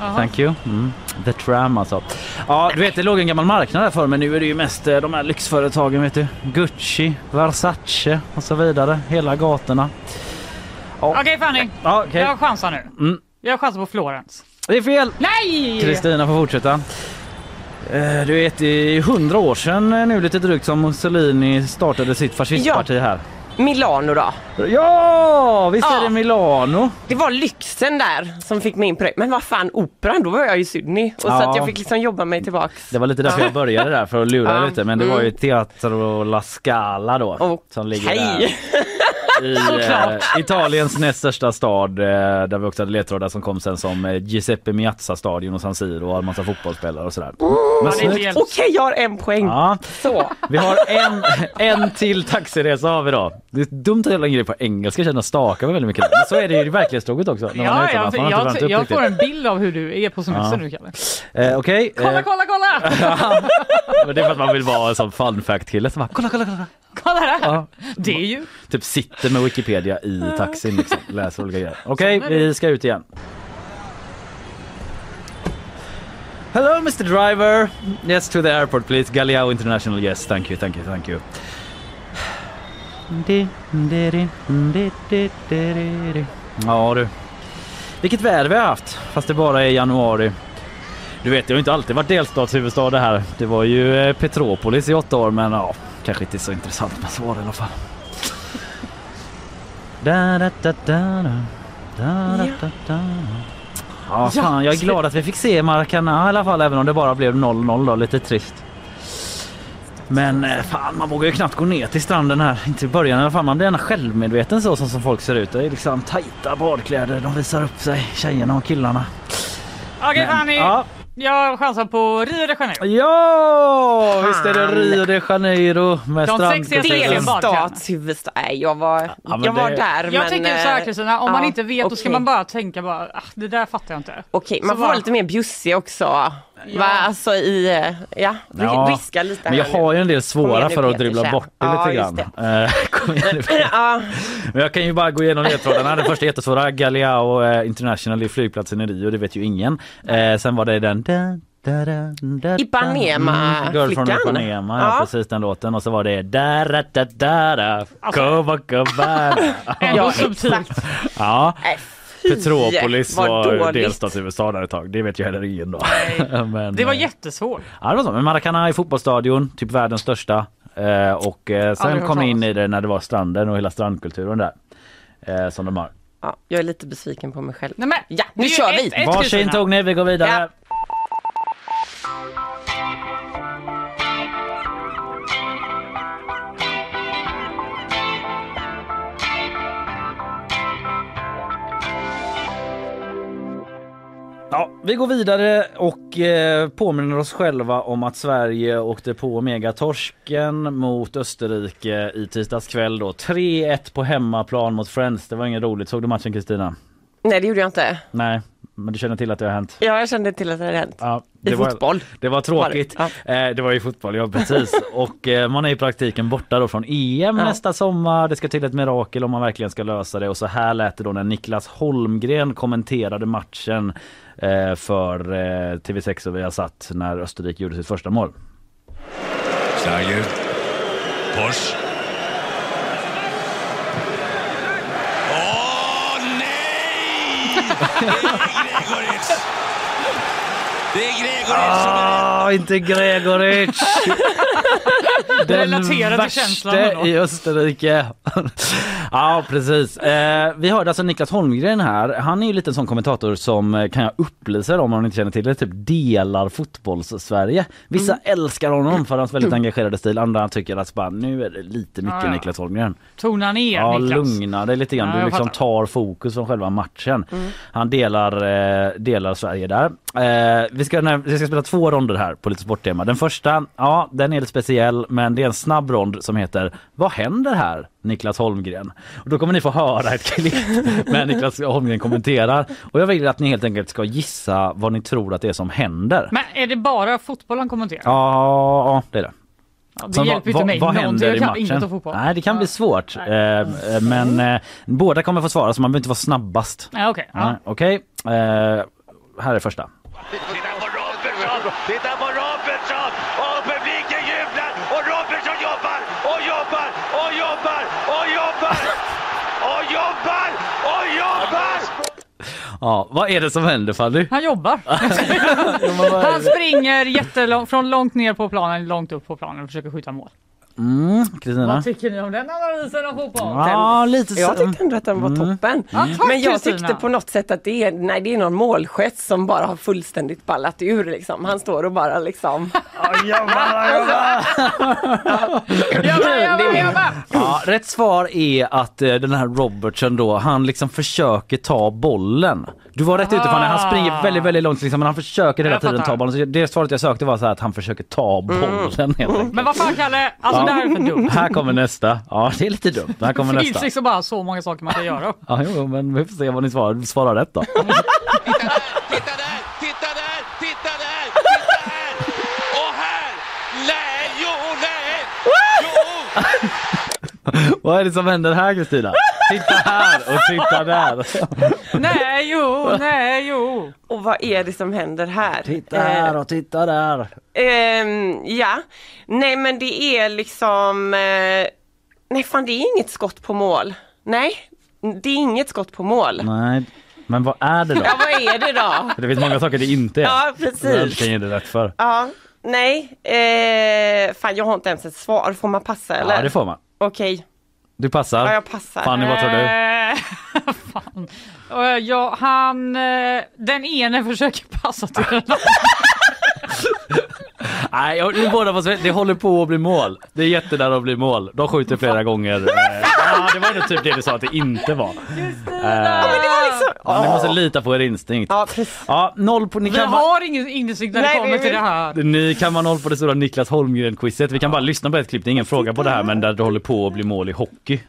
Jaha. Thank you. Mm. The tram alltså. Ja, du vet det låg en gammal marknad där för men nu är det ju mest eh, de här lyxföretagen vet du. Gucci, Versace och så vidare. Hela gatorna. Ja. Okej Fanny, Ja, okej. jag chansar nu. Mm. Jag chansar på Florens. Det är fel! Nej! Kristina får fortsätta. Eh, Du vet, det är hundra år sedan eh, nu lite drygt som Mussolini startade sitt fascistparti här. Milano då? Ja, visst är Ja. det Milano? Det var lyxen där som fick mig in på det. Men vad fan, operan, då var jag i Sydney. Och så Ja. att jag fick liksom jobba mig tillbaks. Det var lite därför jag började där för att lura lite men det var ju Mm. Teatro La Scala då som ligger där. I eh, Italiens näst största stad eh, där vi också hade ledtrådar som kom sen som eh, Giuseppe Miazza stadion och San Siro och en massa fotbollsspelare och sådär. Men snyggt. Okej, jag har en poäng. Ja. Så. Vi har en, en till taxiresa har vi då. Det är dumt att göra en grej på engelska, känna staka mig väldigt mycket. Men så är det ju i verklighetsspråket också. när man är Ja, utomlands. jag, Man har inte jag, upp jag riktigt. får en bild av hur du är på semester Ja. nu Kalle. Eh, Okej. Kolla, eh, kolla, kolla! men det är för att man vill vara en sån fun fact kille som bara kolla, kolla, kolla. Kolla här! Ja. Det är ju... Typ sitter med Wikipedia i taxin liksom. Läser olika grejer. Okej, det. vi ska ut igen. Hello Mr Driver! Yes to the airport please. Galileo International yes. Thank you, thank you, thank you. Ja du. Vilket väder vi har haft. Fast det bara är januari. Du vet, det har inte alltid varit delstatshuvudstad det här. Det var ju eh, Petropolis i åtta år men ja, kanske inte så intressant med svar i alla fall. Da, da, da, da, da. Da, da, da, da. Ja, fan, jag är glad att vi fick se Maracana i alla fall även om det bara blev 0-0 då, lite trist. Men eh, fan, man vågar ju knappt gå ner till stranden här. Inte i början i alla fall. Man blir gärna självmedveten så som, som folk ser ut. Det är liksom tajta badkläder. De visar upp sig, tjejerna och killarna. Okej Men, Fanny, ja. Jag chansar på Rio de Janeiro. Ja, visst är det Rio de Janeiro med De. Nej, jag var, men jag var det- där Jag men... tycker så här eh, Kristina, om man ja, inte vet då ska man bara tänka bara, ah, det där fattar jag inte. Okej, man Så får vara bara- lite mer bjussig också. Va? Alltså i, eh, ja, Ja, riska lite Men jag har ju en del svåra för att dribbla bort det Ja, lite grann. Eh, kom igen. Ja, Men jag kan ju bara gå igenom ledtrådarna. Den första jättesvåra, Galileo eh, International i flygplatsen i Rio, det vet ju ingen. Sen var det den da, da, da, da, Ipanema Mm, Girl from. Ipanema, ja. Ja. precis den låten. Och så var det da da da da da Copacabana. Ändå subtilt. Ja. Petropolis var dåligt. delstatshuvudstad där ett tag. Det vet ju heller ingen då. Men, Det var eh, jättesvårt. Ja det var så. Men Maracana är fotbollsstadion, typ världens största. Eh, och eh, sen kom jag in i det när det var stranden och hela strandkulturen där. Eh, som de har. Ja, jag är lite besviken på mig själv. Nej, men, Ja, nu kör ett- vi! ett Varsin Kristina. Tony, vi går vidare. Ja. Ja, vi går vidare och eh, påminner oss själva om att Sverige åkte på megatorsken mot Österrike i tisdags kväll då. 3-1 på hemmaplan mot Friends. Det var inget roligt. Såg du matchen Kristina? Nej, det gjorde jag inte. Nej, men du känner till att det har hänt? Ja, jag kände till att det hade hänt. Ja, I det var, fotboll. Det var tråkigt. Var det? Eh, det var ju fotboll, ja precis. och eh, man är i praktiken borta då från EM Ja. nästa sommar. Det ska till ett mirakel om man verkligen ska lösa det. Och så här lät det då när Niklas Holmgren kommenterade matchen för eh, TV6 och vi har satt när Österrike gjorde sitt första mål. Schlager. Posch. Åh nej! Det är Gregoric! Det är Gregoric som är Ah, inte Gregoric! Relatera till känslan värste i Österrike. ja precis. Eh, vi hörde alltså Niklas Holmgren här. Han är ju lite en sån kommentator som eh, kan jag upplysa om om man inte känner till det. Typ delar fotbolls-Sverige. Vissa Mm. älskar honom för hans väldigt engagerade stil. Andra tycker att bara, nu är det lite mycket Ja, ja. Niklas Holmgren. Tona ner Ja, Niklas. lugna dig lite grann. Ja, Du liksom tar fokus från själva matchen. Mm. Han delar, eh, delar Sverige där. Eh, vi, ska, vi ska spela två ronder här på lite sporttema. Den första, ja den är lite speciell men det är en snabb rond som heter Vad händer här? Niklas Holmgren. Och då kommer ni få höra ett klipp med Niklas Holmgren kommenterar. Och jag vill att ni helt enkelt ska gissa vad ni tror att det är som händer. Men är det bara fotboll han kommenterar? Ja, ja det är det. Ja, det hjälper vad, inte mig vad händer Jag i matchen? inget om fotboll. Nej, det kan bli svårt. Eh, men eh, båda kommer få svara så man behöver inte vara snabbast. Ja, okej. Ja. Nej, Okej, eh, här är första. Titta på Robertson! Och publiken jublar! Och Robertson jobbar! Och jobbar! Och jobbar! Och jobbar! Och jobbar! Och jobbar! Ja, vad är det som händer Fanny? Han jobbar. Han springer jättelångt, från långt ner på planen, långt upp på planen och försöker skjuta mål. Mm, Kristina? Vad tycker ni om den analysen av fotboll? Ja, lite så. Jag tyckte ändå att den var toppen. Ja, tack, Men jag tyckte på något sätt att det är, nej, det är någon målgest som bara har fullständigt ballat ur. Liksom. Han står och bara liksom... Jobba, jobba, jobba! Ja, rätt svar är att eh, den här Robertson då, han liksom försöker ta bollen. Du var rätt ute Fanny, han springer väldigt, väldigt långt liksom, men han försöker hela Jag tiden fattar. ta bollen. Så det svaret jag sökte var så här att han försöker ta bollen helt enkelt. Men vad fan Kalle, alltså Ja. det här är för dumt. Här kommer nästa. Ja, det är lite dumt. Här kommer Det finns nästa. liksom bara så många saker man kan göra. Ja, jo, men vi får se vad ni svarar, svarar rätt då. Titta där! Titta där! Titta där! Titta här! Och här! Nej! Jo! Nej! Jo! vad är det som händer här Kristina? Titta här och titta där. Nej jo, nej jo. Och vad är det som händer här? Titta här Eh, och titta där. ehm, ja, nej men det är liksom... Eh, nej fan det är inget skott på mål. Nej, det är inget skott på mål. Nej, men vad är det då? Ja vad är det då? För det finns många saker det inte är. Ja, precis. kan ge det rätt för. Ja, nej, eh, fan jag har inte ens ett svar. Får man passa eller? Ja, det får man. Okej, Du passar. ja jag passar. Fanny, vad tror du? Eh, fan. Ja, han, eh, den ene försöker passa till den andra. Nej, jag- båda se- det håller på att bli mål. Det är jättenära att bli mål. De skjuter flera gånger. Ja, det var ju typ det du sa att det inte var. Eh, Ja, men det var liksom... ja, ni måste lita på er instinkt. Ja, precis. Ja, noll på... Ni Vi kan, har ingen insikt när det Nej, kommer vi- till det här. ni kan vara noll på det stora Niklas Holmgren-quizet. Vi kan bara lyssna på ett klipp. Det är ingen fråga på det här, men där det håller på att bli mål i hockey.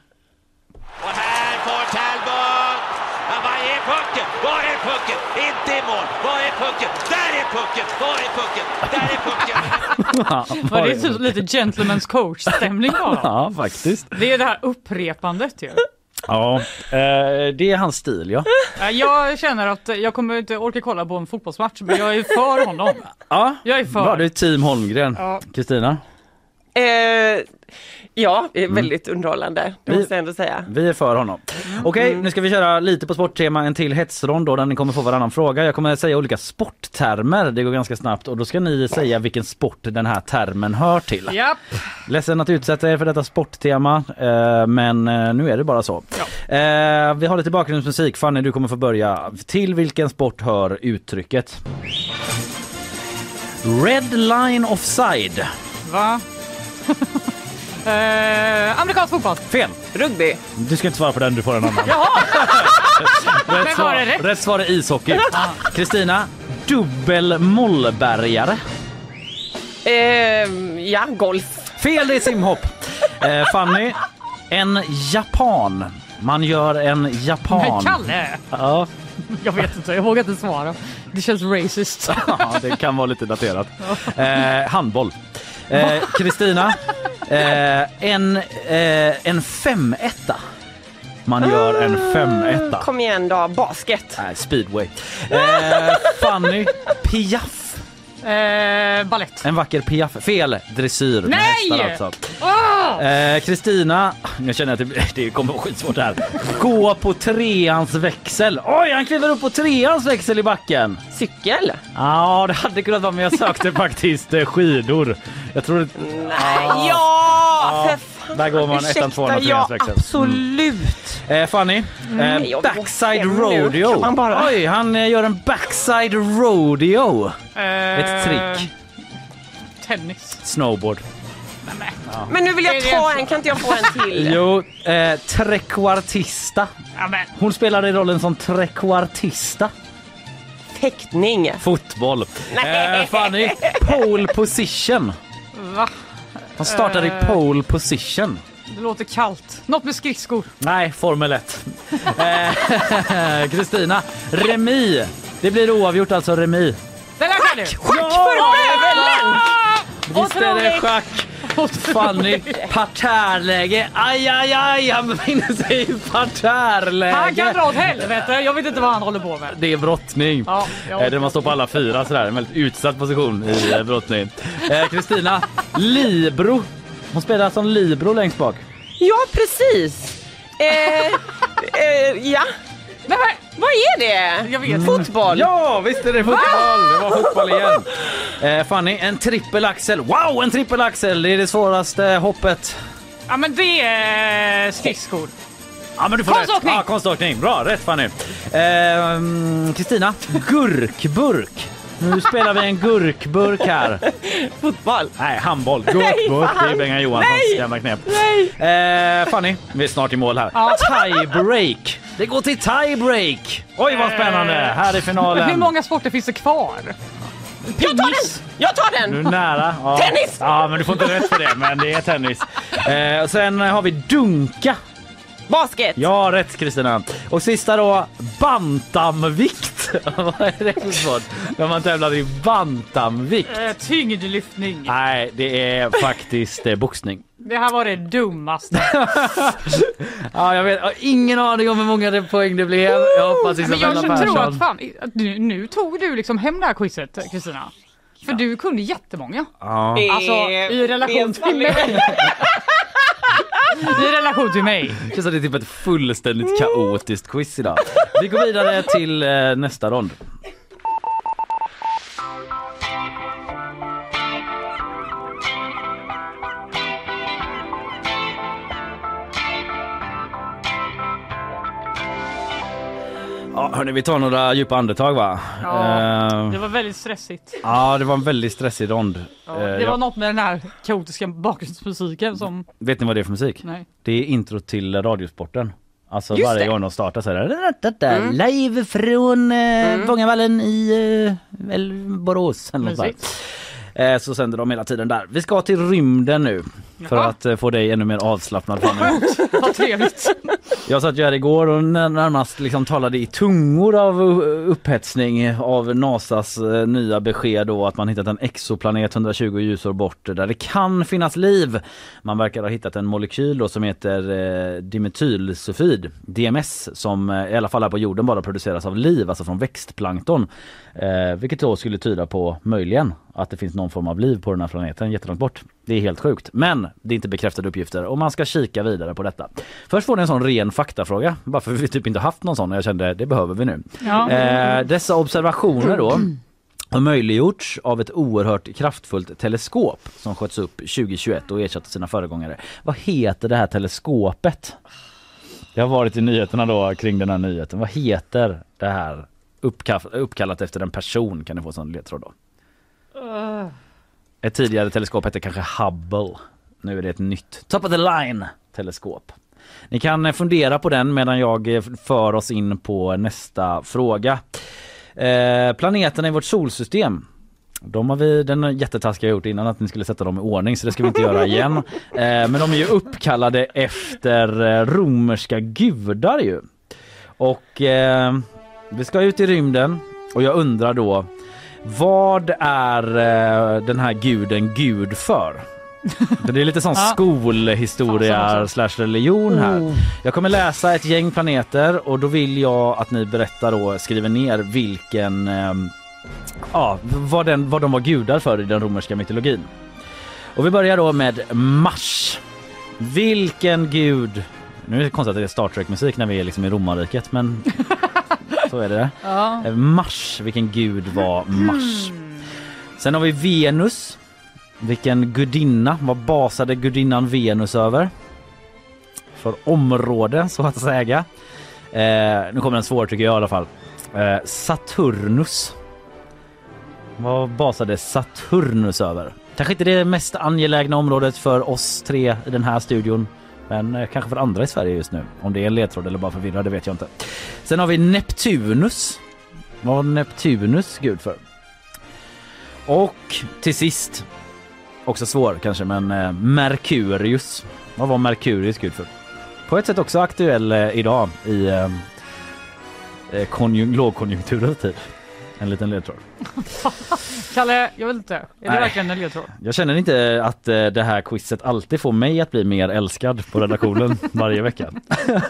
Och här får Talbot! Ja, var är pucken? Var är pucken? Inte i mål. Var är pucken? Där är pucken! Var är pucken? Där är pucken! Var det typ lite gentleman's coach-stämning bara? Ja, faktiskt. Det är det här upprepandet ju. Ja, eh, det är hans stil ja. Eh, Jag känner att jag kommer inte orka kolla på en fotbollsmatch men jag är för honom. Ja, Jag är för. bra. Du är team Holmgren. Ja. Kristina? Eh, ja, det är väldigt underhållande. Det Vi- måste jag ändå säga. Vi är för honom. Okej, nu ska vi köra lite på sporttema, en till hetsrond då där ni kommer få varannan fråga. Jag kommer säga olika sporttermer, det går ganska snabbt och då ska ni säga vilken sport den här termen hör till. Japp. Ledsen att utsätta er för detta sporttema, eh, men eh, nu är det bara så. Eh, vi har lite bakgrundsmusik. Fanny, du kommer få börja. Till vilken sport hör uttrycket? Red line offside. Va? eh, amerikansk fotboll. Fel. Rugby. Du ska inte svara på den, du får en annan. Jaha! Rätt Men var svar, det rätt? rätt svar är ishockey. Kristina, dubbel mollbergare. Eh, ja, golf. Fel, det är simhopp. Eh, Fanny, en japan. Man gör en Men japan. Kalle! Ja, Jag vet inte, jag vågar inte svara. Det känns racist. ja, det kan vara lite daterat. Eh, handboll. Eh, Kristina, eh, en, eh, en femetta. Man gör en femetta. Kom igen då, basket. Nej, speedway. Eh, Fanny, piaff. Eh, ballett. En vacker piaff. Fel! Dressyr. med Nej! hästar alltså. Ah! Eh, Kristina, nu känner jag att det, det kommer vara skitsvårt här. Gå på treans växel. Oj, han kliver upp på treans växel i backen. Cykel? Ja, det hade kunnat vara men jag sökte faktiskt eh, skidor. Jag tror det... Nej, ja! För. Där går man ettan, tvåan och ja, treans växel. absolut. Eh, Fanny, eh, jag går backside rodeo. Kan man bara- Oj, han eh, gör en backside rodeo. Eh, Ett trick. Tennis. Snowboard. Ja. Men nu vill jag ta en, kan inte jag få en till? Jo, eh, trequartista. Hon spelar i rollen som trequartista. Fäktning. Fotboll. Eh, Fanny, pole position. Va? Han startar i Eh. pole position. Det låter kallt. Något med skridskor. Nej, Formel 1. Eh, Kristina, remi. Det blir oavgjort alltså remi. Den där kan du! Schack för bövelen! Visst är det schack. Fanny, parterläge. Aj, aj, aj, han befinner sig i parterläge. Han kan dra åt helvete. Jag vet inte vad han håller på med. Det är brottning. Ja, ja. Eh, Där man står på alla fyra sådär. En väldigt utsatt position i eh, brottning. Eh, Kristina, Libro. Hon spelar som Libro längst bak. Ja, precis. Eh, eh, ja. Nej, men, Vad är det? jag vet. Fotboll? Ja, visst är det fotboll! Det var fotboll igen. Eh, Fanny, en trippelaxel. Wow, en trippelaxel! Det är det svåraste hoppet. Ja, men det är skridskor. Ja, men du får Konståkning! rätt. Ja, konståkning. Bra, rätt Fanny. Ehm, Kristina, gurkburk. Nu spelar vi en gurkburk här. Fotboll? Nej, handboll. Gurkburk. Det är Bengan Johanssons Nej! knep. Nej! Eh, Fanny, vi är snart i mål här. Ja. Tiebreak. Det går till tiebreak. Oj, vad spännande. Här är finalen. Hur många sporter finns det kvar? Jag tar den! Jag tar den! Du är nära. Ja. Tennis! Ja, men du får inte rätt för det, men det är tennis. Eh, och sen har vi dunka. Basket! Ja, rätt Kristina. Och sista då, bantamvikt. Vad är det för sport? När man tävlar i bantamvikt. Eh, tyngdlyftning. Nej, det är faktiskt eh, boxning. Det här var det dummaste. Ja, jag vet. Jag har ingen aning om hur många det poäng det blev. Jag hoppas Men Isabella jag tror att fan, att nu, nu tog du liksom hem det här quizet Kristina. För du kunde jättemånga. Ja. Alltså i relation till mig. I relation till mig. Det känns som det är typ ett fullständigt kaotiskt quiz idag. Vi går vidare till eh, nästa rond. Ja, hörni, vi tar några djupa andetag va? Ja, Eh, det var väldigt stressigt. ja, det var en väldigt stressig rond. Ja, Eh, det jag- var något med den här kaotiska bakgrundsmusiken som... Vet ni vad det är för musik? Nej. Det är intro till Radiosporten. Alltså Just varje det. gång de startar så är det Mm. live från eh, Vångavallen i eh, Borås eller något. Eh, så sänder de hela tiden där. Vi ska till rymden nu för Jaha. att eh, få dig ännu mer avslappnad. Vad trevligt. Jag satt ju här igår och när- närmast liksom talade i tungor av upphetsning av Nasas eh, nya besked då att man hittat en exoplanet 120 ljusår bort där det kan finnas liv. Man verkar ha hittat en molekyl då som heter eh, dimetylsulfid, DMS, som i alla fall här på jorden bara produceras av liv, alltså från växtplankton. Eh, vilket då skulle tyda på möjligen att det finns någon form av liv på den här planeten jättelångt bort. Det är helt sjukt. Men det är inte bekräftade uppgifter och man ska kika vidare på detta. Först får ni en sån ren faktafråga, bara för vi typ inte haft någon sån och jag kände det behöver vi nu. Ja. Eh, dessa observationer då har möjliggjorts av ett oerhört kraftfullt teleskop som sköts upp 2021 och ersatte sina föregångare. Vad heter det här teleskopet? Det har varit i nyheterna då kring den här nyheten. Vad heter det här uppka- uppkallat efter en person kan ni få som ledtråd då? Uh, Ett tidigare teleskop hette kanske Hubble. Nu är det ett nytt top of the line teleskop. Ni kan eh, fundera på den medan jag eh, för oss in på nästa fråga. Eh, planeterna i vårt solsystem. De har vi, den jättetaskiga gjort innan att ni skulle sätta dem i ordning så det ska vi inte göra igen. Eh, men de är ju uppkallade efter eh, romerska gudar ju. Och eh, vi ska ut i rymden och jag undrar då vad är eh, den här guden gud för? Det är lite sån Ja. skolhistoria slash religion här. Oh. Jag kommer läsa ett gäng planeter och då vill jag att ni berättar då, skriver ner vilken, eh, ja, vad, den, vad de var gudar för i den romerska mytologin. Och vi börjar då med Mars. Vilken gud... Nu är det konstigt att det är Star Trek-musik när vi är liksom i romarriket men så är det. Ja. Eh, Mars, vilken gud var Mars? Sen har vi Venus. Vilken gudinna, vad basade gudinnan Venus över? För område så att säga. Eh, nu kommer en svår tycker jag i alla fall. Eh, Saturnus. Vad basade Saturnus över? Kanske inte det mest angelägna området för oss tre i den här studion. Men eh, kanske för andra i Sverige just nu. Om det är en ledtråd eller bara förvirrad, det vet jag inte. Sen har vi Neptunus. Vad var Neptunus gud för? Och till sist, också svår kanske, men eh, Merkurius. Vad var Merkurius gud för? På ett sätt också aktuell eh, idag i eh, lågkonjunkturens tid. En liten ledtråd. Kalle, jag vet inte. Är det Nej. verkligen en ledtråd? Jag känner inte att eh, det här quizet alltid får mig att bli mer älskad på redaktionen varje vecka.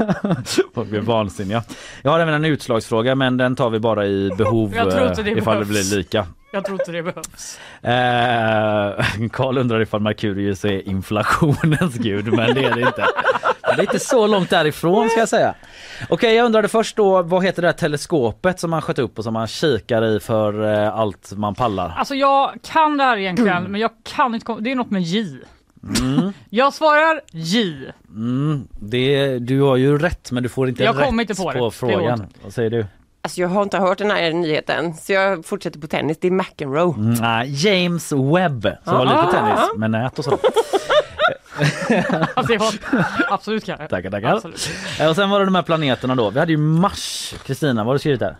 Folk blir vansinniga. Jag har även en utslagsfråga men den tar vi bara i behov Jag tror inte det eh, ifall det blir lika. Jag tror inte det behövs. Eh, Karl undrar ifall Merkurius är inflationens gud men det är det inte. Det är inte så långt därifrån ska jag säga. Okej jag undrade först då vad heter det här teleskopet som man sköt upp och som man kikar i för eh, allt man pallar? Alltså jag kan det här egentligen men jag kan inte komma. Det är något med J. Mm. Jag svarar J. Mm, det, du har ju rätt men du får inte Jag rätt inte på går frågan. Vad säger du? Alltså jag har inte hört den här nyheten så jag fortsätter på tennis. Det är McEnroe. Mm, nej, James Webb som var lite Ah. tennis med nät och så. Alltså var absolut Kalle. Tackar, tackar. Absolut. Eh, Och sen var det de här planeterna då. Vi hade ju Mars. Kristina, vad har du skrivit där?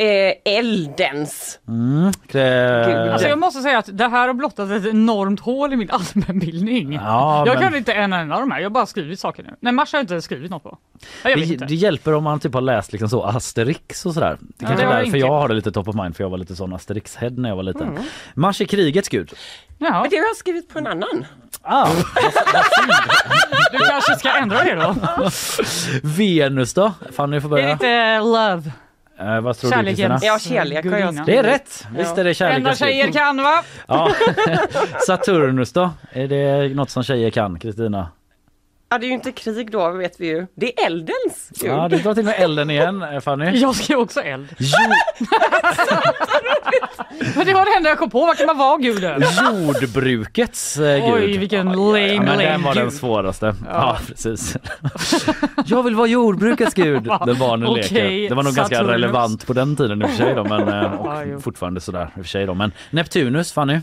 Eh, eldens. Mm. Krä... Alltså jag måste säga att det här har blottat ett enormt hål i min allmänbildning. Ja, jag men- kan inte en enda av de här, jag har bara skrivit saker nu. Nej Mars har jag inte skrivit något på. Ja, det, inte. det hjälper om man typ har läst liksom så Asterix och sådär. Det Ja, kanske det är därför inte. jag har det lite top of mind för jag var lite sån Asterix-head när jag var liten. Mm. Mars är krigets gud. Ja. Men det har jag skrivit på en annan. Ah, Du kanske ska ändra det då? Venus då? Fanny får Det är börja. lite love. Eh, vad tror du Kärlekens Kristina? Ja, kärlek har jag. Det är rätt! Visst är det Enda kärlekens tjejer gud. kan va? Ja. Saturnus då? Är det något som tjejer kan Kristina? Ja, det är ju inte krig då vet vi ju. Det är eldens gud. Ja, du drar till med elden igen eh, Fanny. Jag skrev också eld. Jo, Men det var det enda jag kom på, vad kan man vara guden? jordbrukets eh, gud. Oj vilken lame Ja, men lame den var den gud. svåraste. Ja, Ja. precis. jag vill vara jordbrukets gud. Den barnen Okej, leker. Det var nog ganska Saturnus. relevant på den tiden i och för sig då, men eh, Ja, jo. och fortfarande sådär i och för sig då. Men Neptunus Fanny?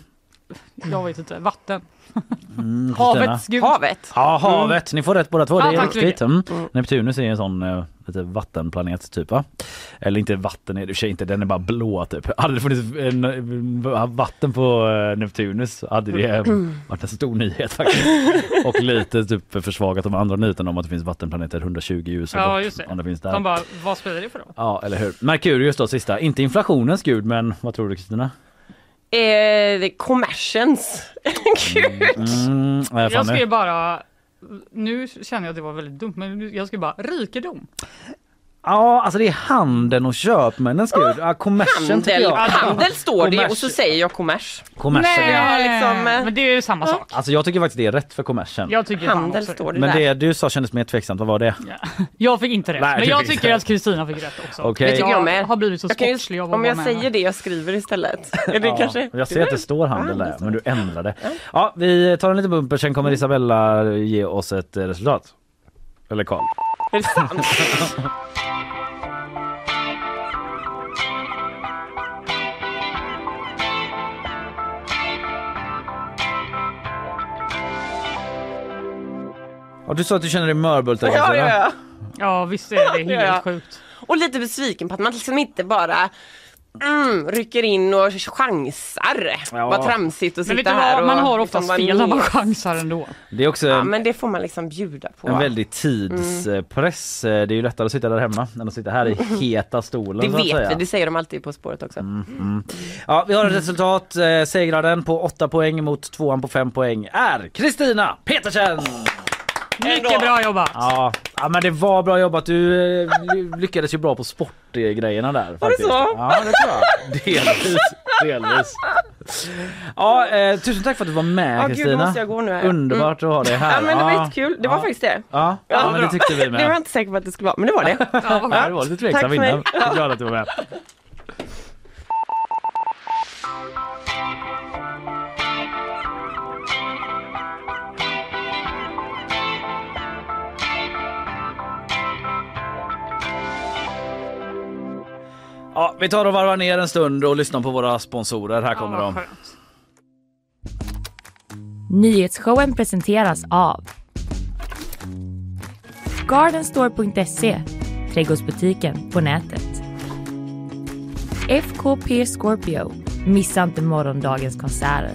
Jag vet inte, vatten. Mm? Havets gud. Havet. Ja, havet. Ni får rätt båda två. Det Ja, är tack så riktigt. Mm. Neptunus är en sån eh, lite vattenplanet typ va? Eller inte vatten är det inte, den är bara blå typ. Hade det funnits en, eh, vatten på eh, Neptunus hade det eh, varit en stor nyhet faktiskt. Och lite typ försvagat de andra nyheterna om att det finns vattenplaneter 120 ljus Ja, bort, just det. Om det finns där. De bara, vad spelar det för roll? Ja, eller hur. Merkurius då sista. Inte inflationens gud, men vad tror du Kristina? Eh, kommersens gud. Mm, eh, Jag Fanny? skrev bara, nu känner jag att det var väldigt dumt, men jag skrev bara rikedom. Ja, alltså det är handeln och köpmännens gud. Ja, kommersen tycker Handel, jag. handel står det Kommers. och så säger jag kommers. Kommersen. Nej. Ja, liksom, men det är ju samma sak. Alltså jag tycker faktiskt det är rätt för kommersen. Jag tycker fan Handel också står det Men där. det du sa kändes mer tveksamt, vad var det? Jag fick inte rätt, Nej, men du jag fick tycker inte. att Kristina fick rätt också. Okej. Det tycker jag med. har blivit så Jag kan ju, sportslig av att om jag med säger här. det jag skriver istället. Är det Ja, kanske? jag ser att det står handel där, men du ändrar det. Ja, vi tar en liten bumper, sen kommer Isabella ge oss ett eh, resultat. Eller Karl. Är det sant? Ja, du sa att du känner dig mörbultad Ja, ja, ja. Ja visst är det helt ja. sjukt. Och lite besviken på att man liksom inte bara mm, rycker in och chansar. Ja. Vad tramsigt att Men vet sitta du här vad, och man har liksom oftast vara fel när man med. chansar ändå. Det är också Ja men det får man liksom bjuda på. en väldig tidspress. Det är ju lättare att sitta där hemma än att sitta här i heta stolen det så att vet säga. vi, det säger de alltid på spåret också. Mm. Ja, vi har ett resultat. Eh, segraren på 8 poäng mot tvåan på 5 poäng är Kristina Petersen! Mycket bra jobbat! Ja, Ja men det var bra jobbat. Du eh, ly- lyckades ju bra på sportgrejerna där. det faktiskt. så? Ja det tror jag. Delvis. Delvis. Ja, eh, tusen tack för att du var med Ja, gud, Kristina. måste jag gå nu här. Underbart att ha dig här. Ja men det var jättekul, det var faktiskt det. Ja, ja, men det tyckte vi med. Det var jag inte säker på att det skulle vara, men det var det. Ja, det var lite Tack tveksam för mig. innan. Glad att du var med. Vi tar och varvar ner en stund och lyssnar på våra sponsorer. Här kommer de. Nyhetsshowen presenteras av Gardenstore.se Trädgårdsbutiken på nätet. FKP Scorpio. Missa inte morgondagens konserter.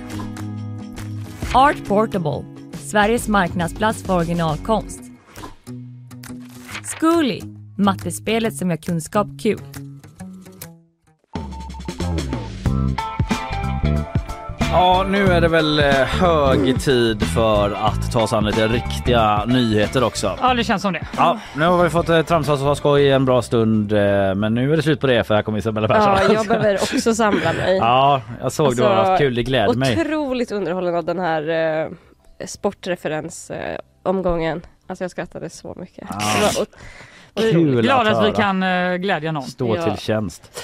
Art Portable. Sveriges marknadsplats för originalkonst. Zcooly. Mattespelet som gör kunskap kul. Ja, nu är det väl eh, hög tid för att ta oss an lite riktiga nyheter också. Ja, det känns som det. Ja, nu har vi fått eh, tramsa och ha skoj en bra stund eh, men nu är det slut på det för här kommer Isabella Persson. Ja, jag behöver också samla mig. Ja, jag såg det var Alltså, kul, det gläder mig. Otroligt underhållen av den här eh, sportreferens eh, omgången. Alltså jag skrattade så mycket. Ja. Det var ot- Kul att Glad att vi höra. kan eh, glädja någon. Stå Ja. till tjänst.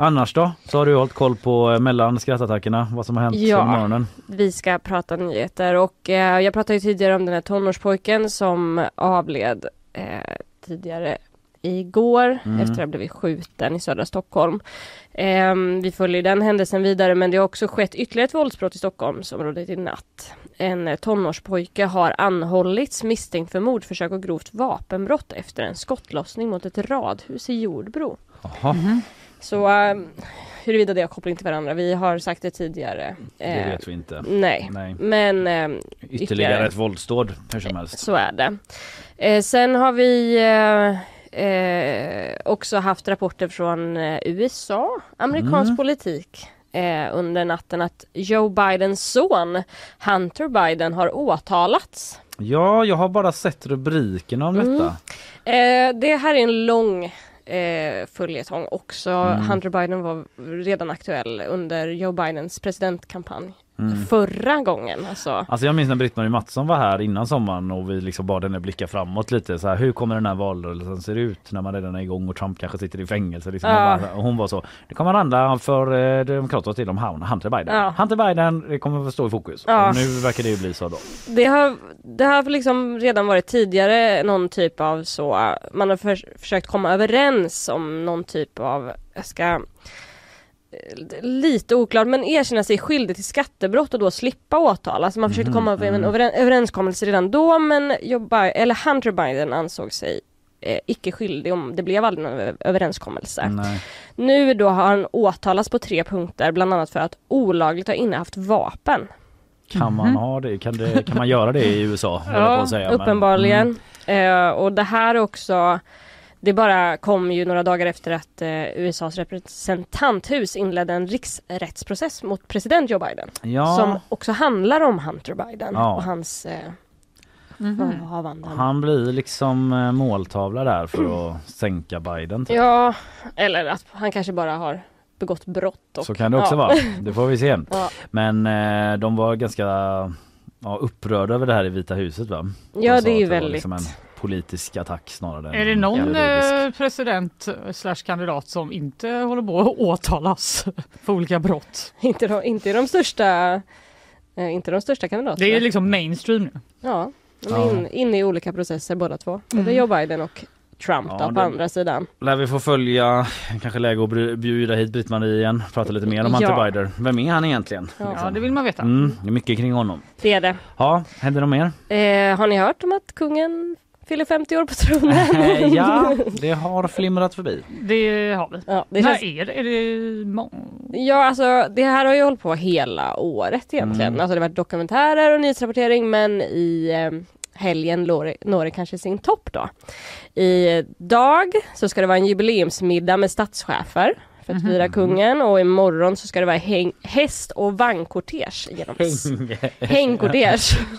Annars då? Så har du hållit koll på eh, mellan skrattattackerna, vad som har hänt Ja. under morgonen? Vi ska prata nyheter och eh, jag pratade ju tidigare om den här tonårspojken som avled eh, tidigare igår Mm. efter att ha blivit skjuten i södra Stockholm. Eh, vi följer den händelsen vidare men det har också skett ytterligare ett våldsbrott i Stockholmsområdet i natt. En eh, tonårspojke har anhållits misstänkt för mordförsök och grovt vapenbrott efter en skottlossning mot ett radhus i Jordbro. Jaha. Så eh, huruvida det har koppling till varandra, vi har sagt det tidigare. Det Eh, vet vi inte. Nej, Nej. men eh, Ytterligare ett våldsdåd hur som helst. så är det. Eh, sen har vi eh, eh, också haft rapporter från USA, amerikansk Mm. politik under natten att Joe Bidens son Hunter Biden har åtalats. Ja, jag har bara sett rubrikerna om Mm. detta. Eh, det här är en lång eh, följetong också. Mm. Hunter Biden var redan aktuell under Joe Bidens presidentkampanj Mm. förra gången. Alltså. Alltså jag minns när Britt-Marie Mattsson var här innan sommaren och vi liksom bad henne blicka framåt lite. Så här, hur kommer den här valrörelsen se ut när man redan är igång och Trump kanske sitter i fängelse? Liksom. Ja. Hon, bara, hon var så, det kommer handla för eh, Demokraterna till om Hunter Biden. Ja. Hunter Biden det kommer att stå i fokus. Ja. Och nu verkar det ju bli så då. Det har, det har liksom redan varit tidigare någon typ av så, man har för, försökt komma överens om någon typ av, jag ska lite oklart, men erkänna sig skyldig till skattebrott och då slippa åtal. Alltså man försökte Mhm, komma över en mm. över, överenskommelse redan då men Joe Bi- eller Hunter Biden ansåg sig eh, icke skyldig om det blev aldrig någon överenskommelse. Nej. Nu då har han åtalats på tre punkter, bland annat för att olagligt ha innehaft vapen. Kan man ha det? Kan, det, kan man göra det i USA? Ja, säga, men- uppenbarligen. Mm. Eh, och det här också, det bara kom ju några dagar efter att eh, USAs representanthus inledde en riksrättsprocess mot president Joe Biden. Ja. Som också handlar om Hunter Biden Ja. och hans eh, Mhm. förehavanden. Han blir liksom eh, måltavla där för att sänka Biden. Typ. Ja, eller att han kanske bara har begått brott. Och, Så kan det också ja. vara. Det får vi se. Ja. Men eh, de var ganska ja, upprörda över det här i Vita huset va? De Ja, sa det är ju att var väldigt- liksom en politisk attack snarare. Är det någon juridisk. eh, president eh, slash kandidat som inte håller på att åtalas för olika brott? inte, de, inte de största eh, inte de största kandidaterna. Det är liksom mainstream nu. Ja, de är in, inne i olika processer båda två. Både Mm. Joe Biden och Trump Ja, då, på det- andra sidan. Lär vi få följa, kanske läge att bjuda hit Britt-Marie igen, prata lite mer om Ja. Hunter Biden. Vem är han egentligen? Ja, det vill man veta. Mm, det är mycket kring honom. Det är det. Ja, händer något mer? Eh, har ni hört om att kungen fyller 50 år på tronen? ja, det har flimrat förbi. Det har vi. Ja, det När känns- är det? Är det må- Ja, alltså det här har ju hållit på hela året egentligen. Mm. Alltså det har varit dokumentärer och nyhetsrapportering men i eh, helgen når det, når det kanske sin topp då. I dag så ska det vara en jubileumsmiddag med statschefer för att fira kungen och imorgon så ska det vara häng, häst och vagnkortege genom Hängkortege.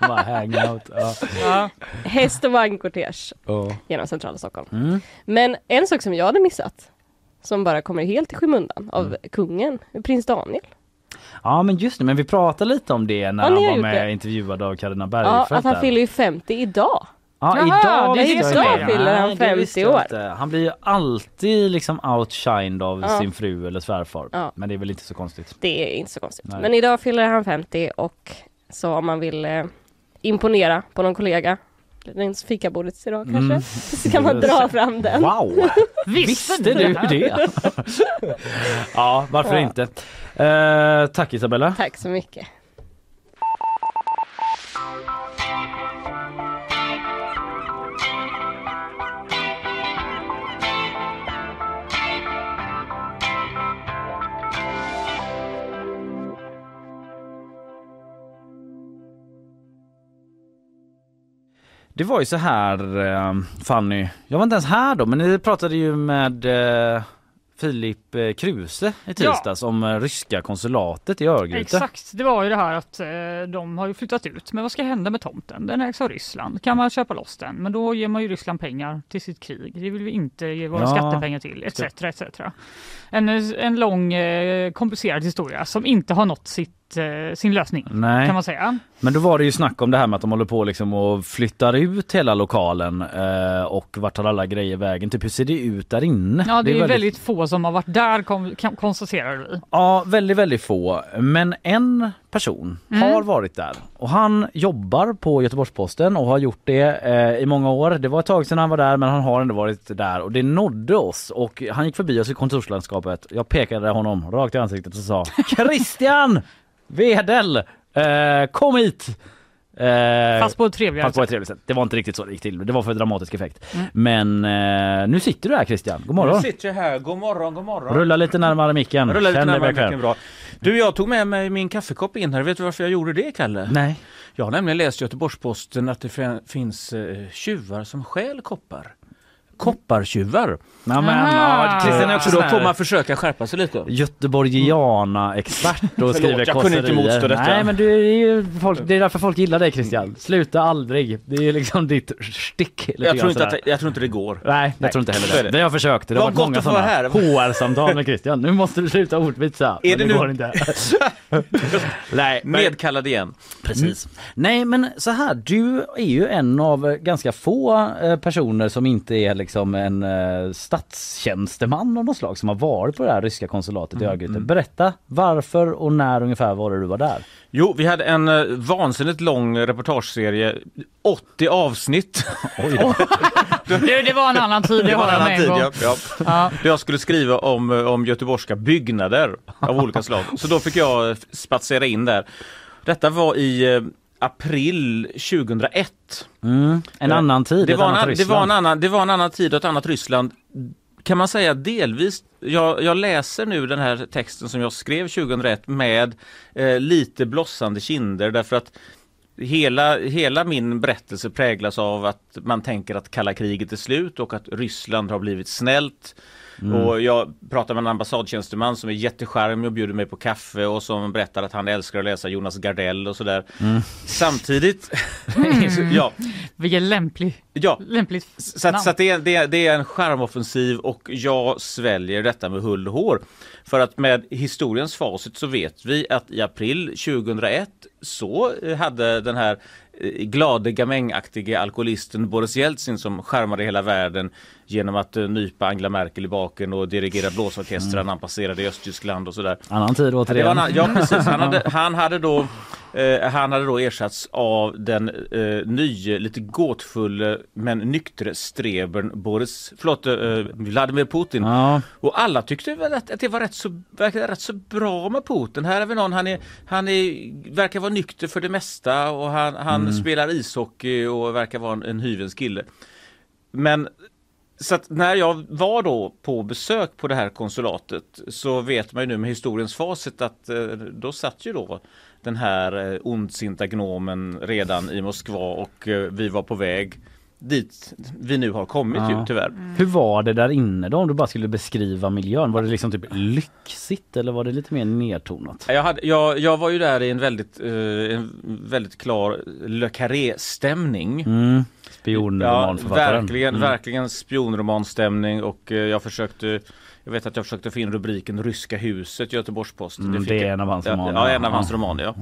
Hangout. Ja. Ja. Häst och vagnkortege Ja. genom centrala Stockholm. Mm. Men en sak som jag hade missat som bara kommer helt i skymundan av Mm. kungen, prins Daniel. ja men just det, men vi pratade lite om det när Ja, han har var med det. intervjuad av Carina Ja, Bergfeldt. att han fyller ju 50 idag. Ja, Jaha, idag det är är- fyller han Nej, det 50 visste jag år. inte. Han blir ju alltid liksom outshined av Ja. sin fru eller svärfar. Ja. Men det är väl inte så konstigt. Det är inte så konstigt. Nej. Men idag fyller han 50 och så om man vill eh, imponera på någon kollega längs fikabordet idag kanske, Mm. så kan man dra fram den. Wow! Visste du det? det? ja, varför Ja. inte? Eh, tack Isabella. Tack så mycket. Det var ju så här eh, Fanny, jag var inte ens här då men ni pratade ju med eh, Filip eh, Kruse i tisdags om eh, ryska konsulatet i Örgryte. Exakt, det var ju det här att eh, de har ju flyttat ut. Men vad ska hända med tomten? Den ägs av Ryssland. Kan man köpa loss den? Men då ger man ju Ryssland pengar till sitt krig. Det vill vi inte ge våra Ja. skattepengar till, etc. etc. En, en lång eh, komplicerad historia som inte har nått sitt, eh, sin lösning. Nej. Kan man säga. Men då var det ju snack om det här med att de håller på liksom och flyttar ut hela lokalen eh, och vart tar alla grejer vägen? Typ hur ser det ut där inne? Ja, det är, väldigt... få som har varit där kom, konstaterar vi. Ja, väldigt, väldigt få. Men en person Mm. har varit där och han jobbar på Göteborgs-Posten och har gjort det eh, i många år. Det var ett tag sedan han var där men han har ändå varit där och det nådde oss och han gick förbi oss i kontorslandskapet. Jag pekade honom rakt i ansiktet och sa Christian Wedel, eh, kom hit! Eh, Fast på ett trevligare Fast på ett trevligt sätt. Det var inte riktigt så det gick till. Det var för dramatisk effekt. Mm. Men eh, nu sitter du här Christian. God morgon. Nu sitter jag här. God morgon, god morgon. Rulla lite närmare micken. Rulla lite närmare micken, bra. Du, jag tog med mig min kaffekopp in här. Vet du varför jag gjorde det, Kalle? Nej. Jag har nämligen läst i Göteborgs-Posten att det fin- finns eh, tjuvar som stjäl koppar. Koppartjuvar. Ja, men, ja, Christian är också så då får man försöka skärpa sig lite. Göteborgiana-expert och Förlåt, skriver jag kunde inte motstå detta. Nej men du är ju folk, det är därför folk gillar dig Christian. Sluta aldrig. Det är ju liksom ditt stick. Jag tror, inte att, det- jag tror inte det går. Nej, jag tror inte heller det. Det har jag försökt. Det har varit många sådana här. HR-samtal med Christian. Nu måste du sluta ordvitsa. Är Men det det nu- går inte. Nej, Nedkallad igen. Precis. Nej men så här, du är ju en av ganska få eh, personer som inte är liksom en eh, statstjänsteman av något slag som har varit på det här ryska konsulatet i Örgryte. Berätta varför och när ungefär var det du var där? Jo, vi hade en eh, vansinnigt lång reportageserie. 80 avsnitt. Du, det var en annan tid, det Det var en jag annan tid, ja. ja. Ja. Jag skulle skriva om, eh, om göteborgska byggnader av olika slag. Så då fick jag eh, spatsera in där. Detta var i eh, april 2001. Mm, en Eh, annan tid, det ett var en, annat an- det, var en annan, det var en annan tid och ett annat Ryssland. Kan man säga delvis, jag, jag läser nu den här texten som jag skrev 2001 med eh, lite blossande kinder därför att Hela, hela min berättelse präglas av att man tänker att kalla kriget är slut och att Ryssland har blivit snällt. Mm. Och jag pratar med en ambassadtjänsteman som är jättecharmig och bjuder mig på kaffe och som berättar att han älskar att läsa Jonas Gardell och sådär. Mm. Samtidigt, ja, Vilken lämplig, Ja. lämpligt så, att, så att det, är, det, är, det är en charmoffensiv och jag sväljer detta med hull och hår. För att med historiens facit så vet vi att i april 2001 så eh, hade den här eh, glade gamängaktige alkoholisten Boris Jeltsin som skärmade hela världen genom att eh, nypa Angela Merkel i baken och dirigera blåsorkestrar när han passerade i Östtyskland och sådär. Annan tid Ja, det var återigen. ja precis, han hade, han hade, då, eh, han hade då ersatts av den eh, nye, lite gåtfulla men nyktre strebern Boris, förlåt, eh, Vladimir Putin. Ja. Och alla tyckte väl att, att det var rätt så, verkade rätt så bra med Putin. Här är vi någon, han, är, han är, verkar vara nykter för det mesta och han, han Mm. spelar ishockey och verkar vara en, en hyvens kille. Men så när jag var då på besök på det här konsulatet så vet man ju nu med historiens facit att eh, då satt ju då den här eh, ondsinta gnomen redan i Moskva och eh, vi var på väg dit vi nu har kommit Ja. ju tyvärr. Hur var det där inne då om du bara skulle beskriva miljön? Var det liksom typ lyxigt eller var det lite mer nedtonat? Jag, hade, jag, jag var ju där i en väldigt, eh, en väldigt klar Le Carré-stämning. Mm. Spionromanförfattaren. verkligen, Mm. verkligen spionromanstämning och eh, jag försökte jag vet att jag försökte få in rubriken Ryska huset i Göteborgs-Posten. Mm, fick det är en av hans romaner, Ja, en av hans romaner ja.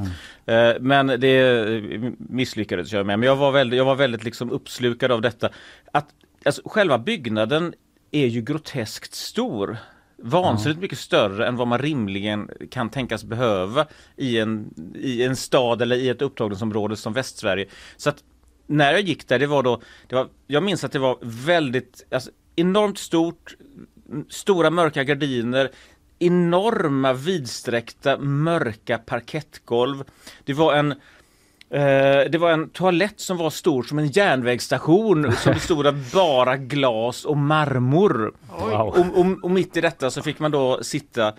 Eh, Men det eh, misslyckades jag med. Men jag var väldigt, jag var väldigt liksom uppslukad av detta. Att, alltså, själva byggnaden är ju groteskt stor. Vansinnigt mycket större än vad man rimligen kan tänkas behöva i en, i en stad eller i ett upptagningsområde som Västsverige. Så att när jag gick där, det var då, det var, jag minns att det var väldigt, alltså, enormt stort, stora mörka gardiner, enorma vidsträckta mörka parkettgolv. Det var en Eh, det var en toalett som var stor som en järnvägsstation som bestod av bara glas och marmor. Och, och, och mitt i detta så fick man då sitta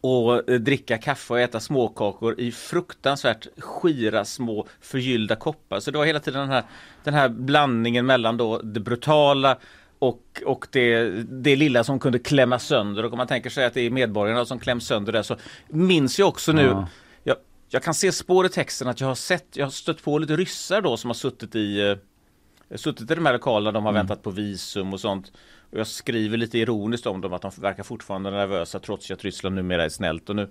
och eh, dricka kaffe och äta småkakor i fruktansvärt skira små förgyllda koppar. Så det var hela tiden den här, den här blandningen mellan då det brutala och, och det, det lilla som kunde klämma sönder. Och om man tänker sig att det är medborgarna som kläms sönder där så minns jag också nu Ja. jag, jag kan se spår i texten att jag har sett, jag har stött på lite ryssar då som har suttit i eh, Suttit i de här lokalerna, de har väntat på visum och sånt. Och jag skriver lite ironiskt om dem att de verkar fortfarande nervösa trots att Ryssland numera är snällt. Och nu,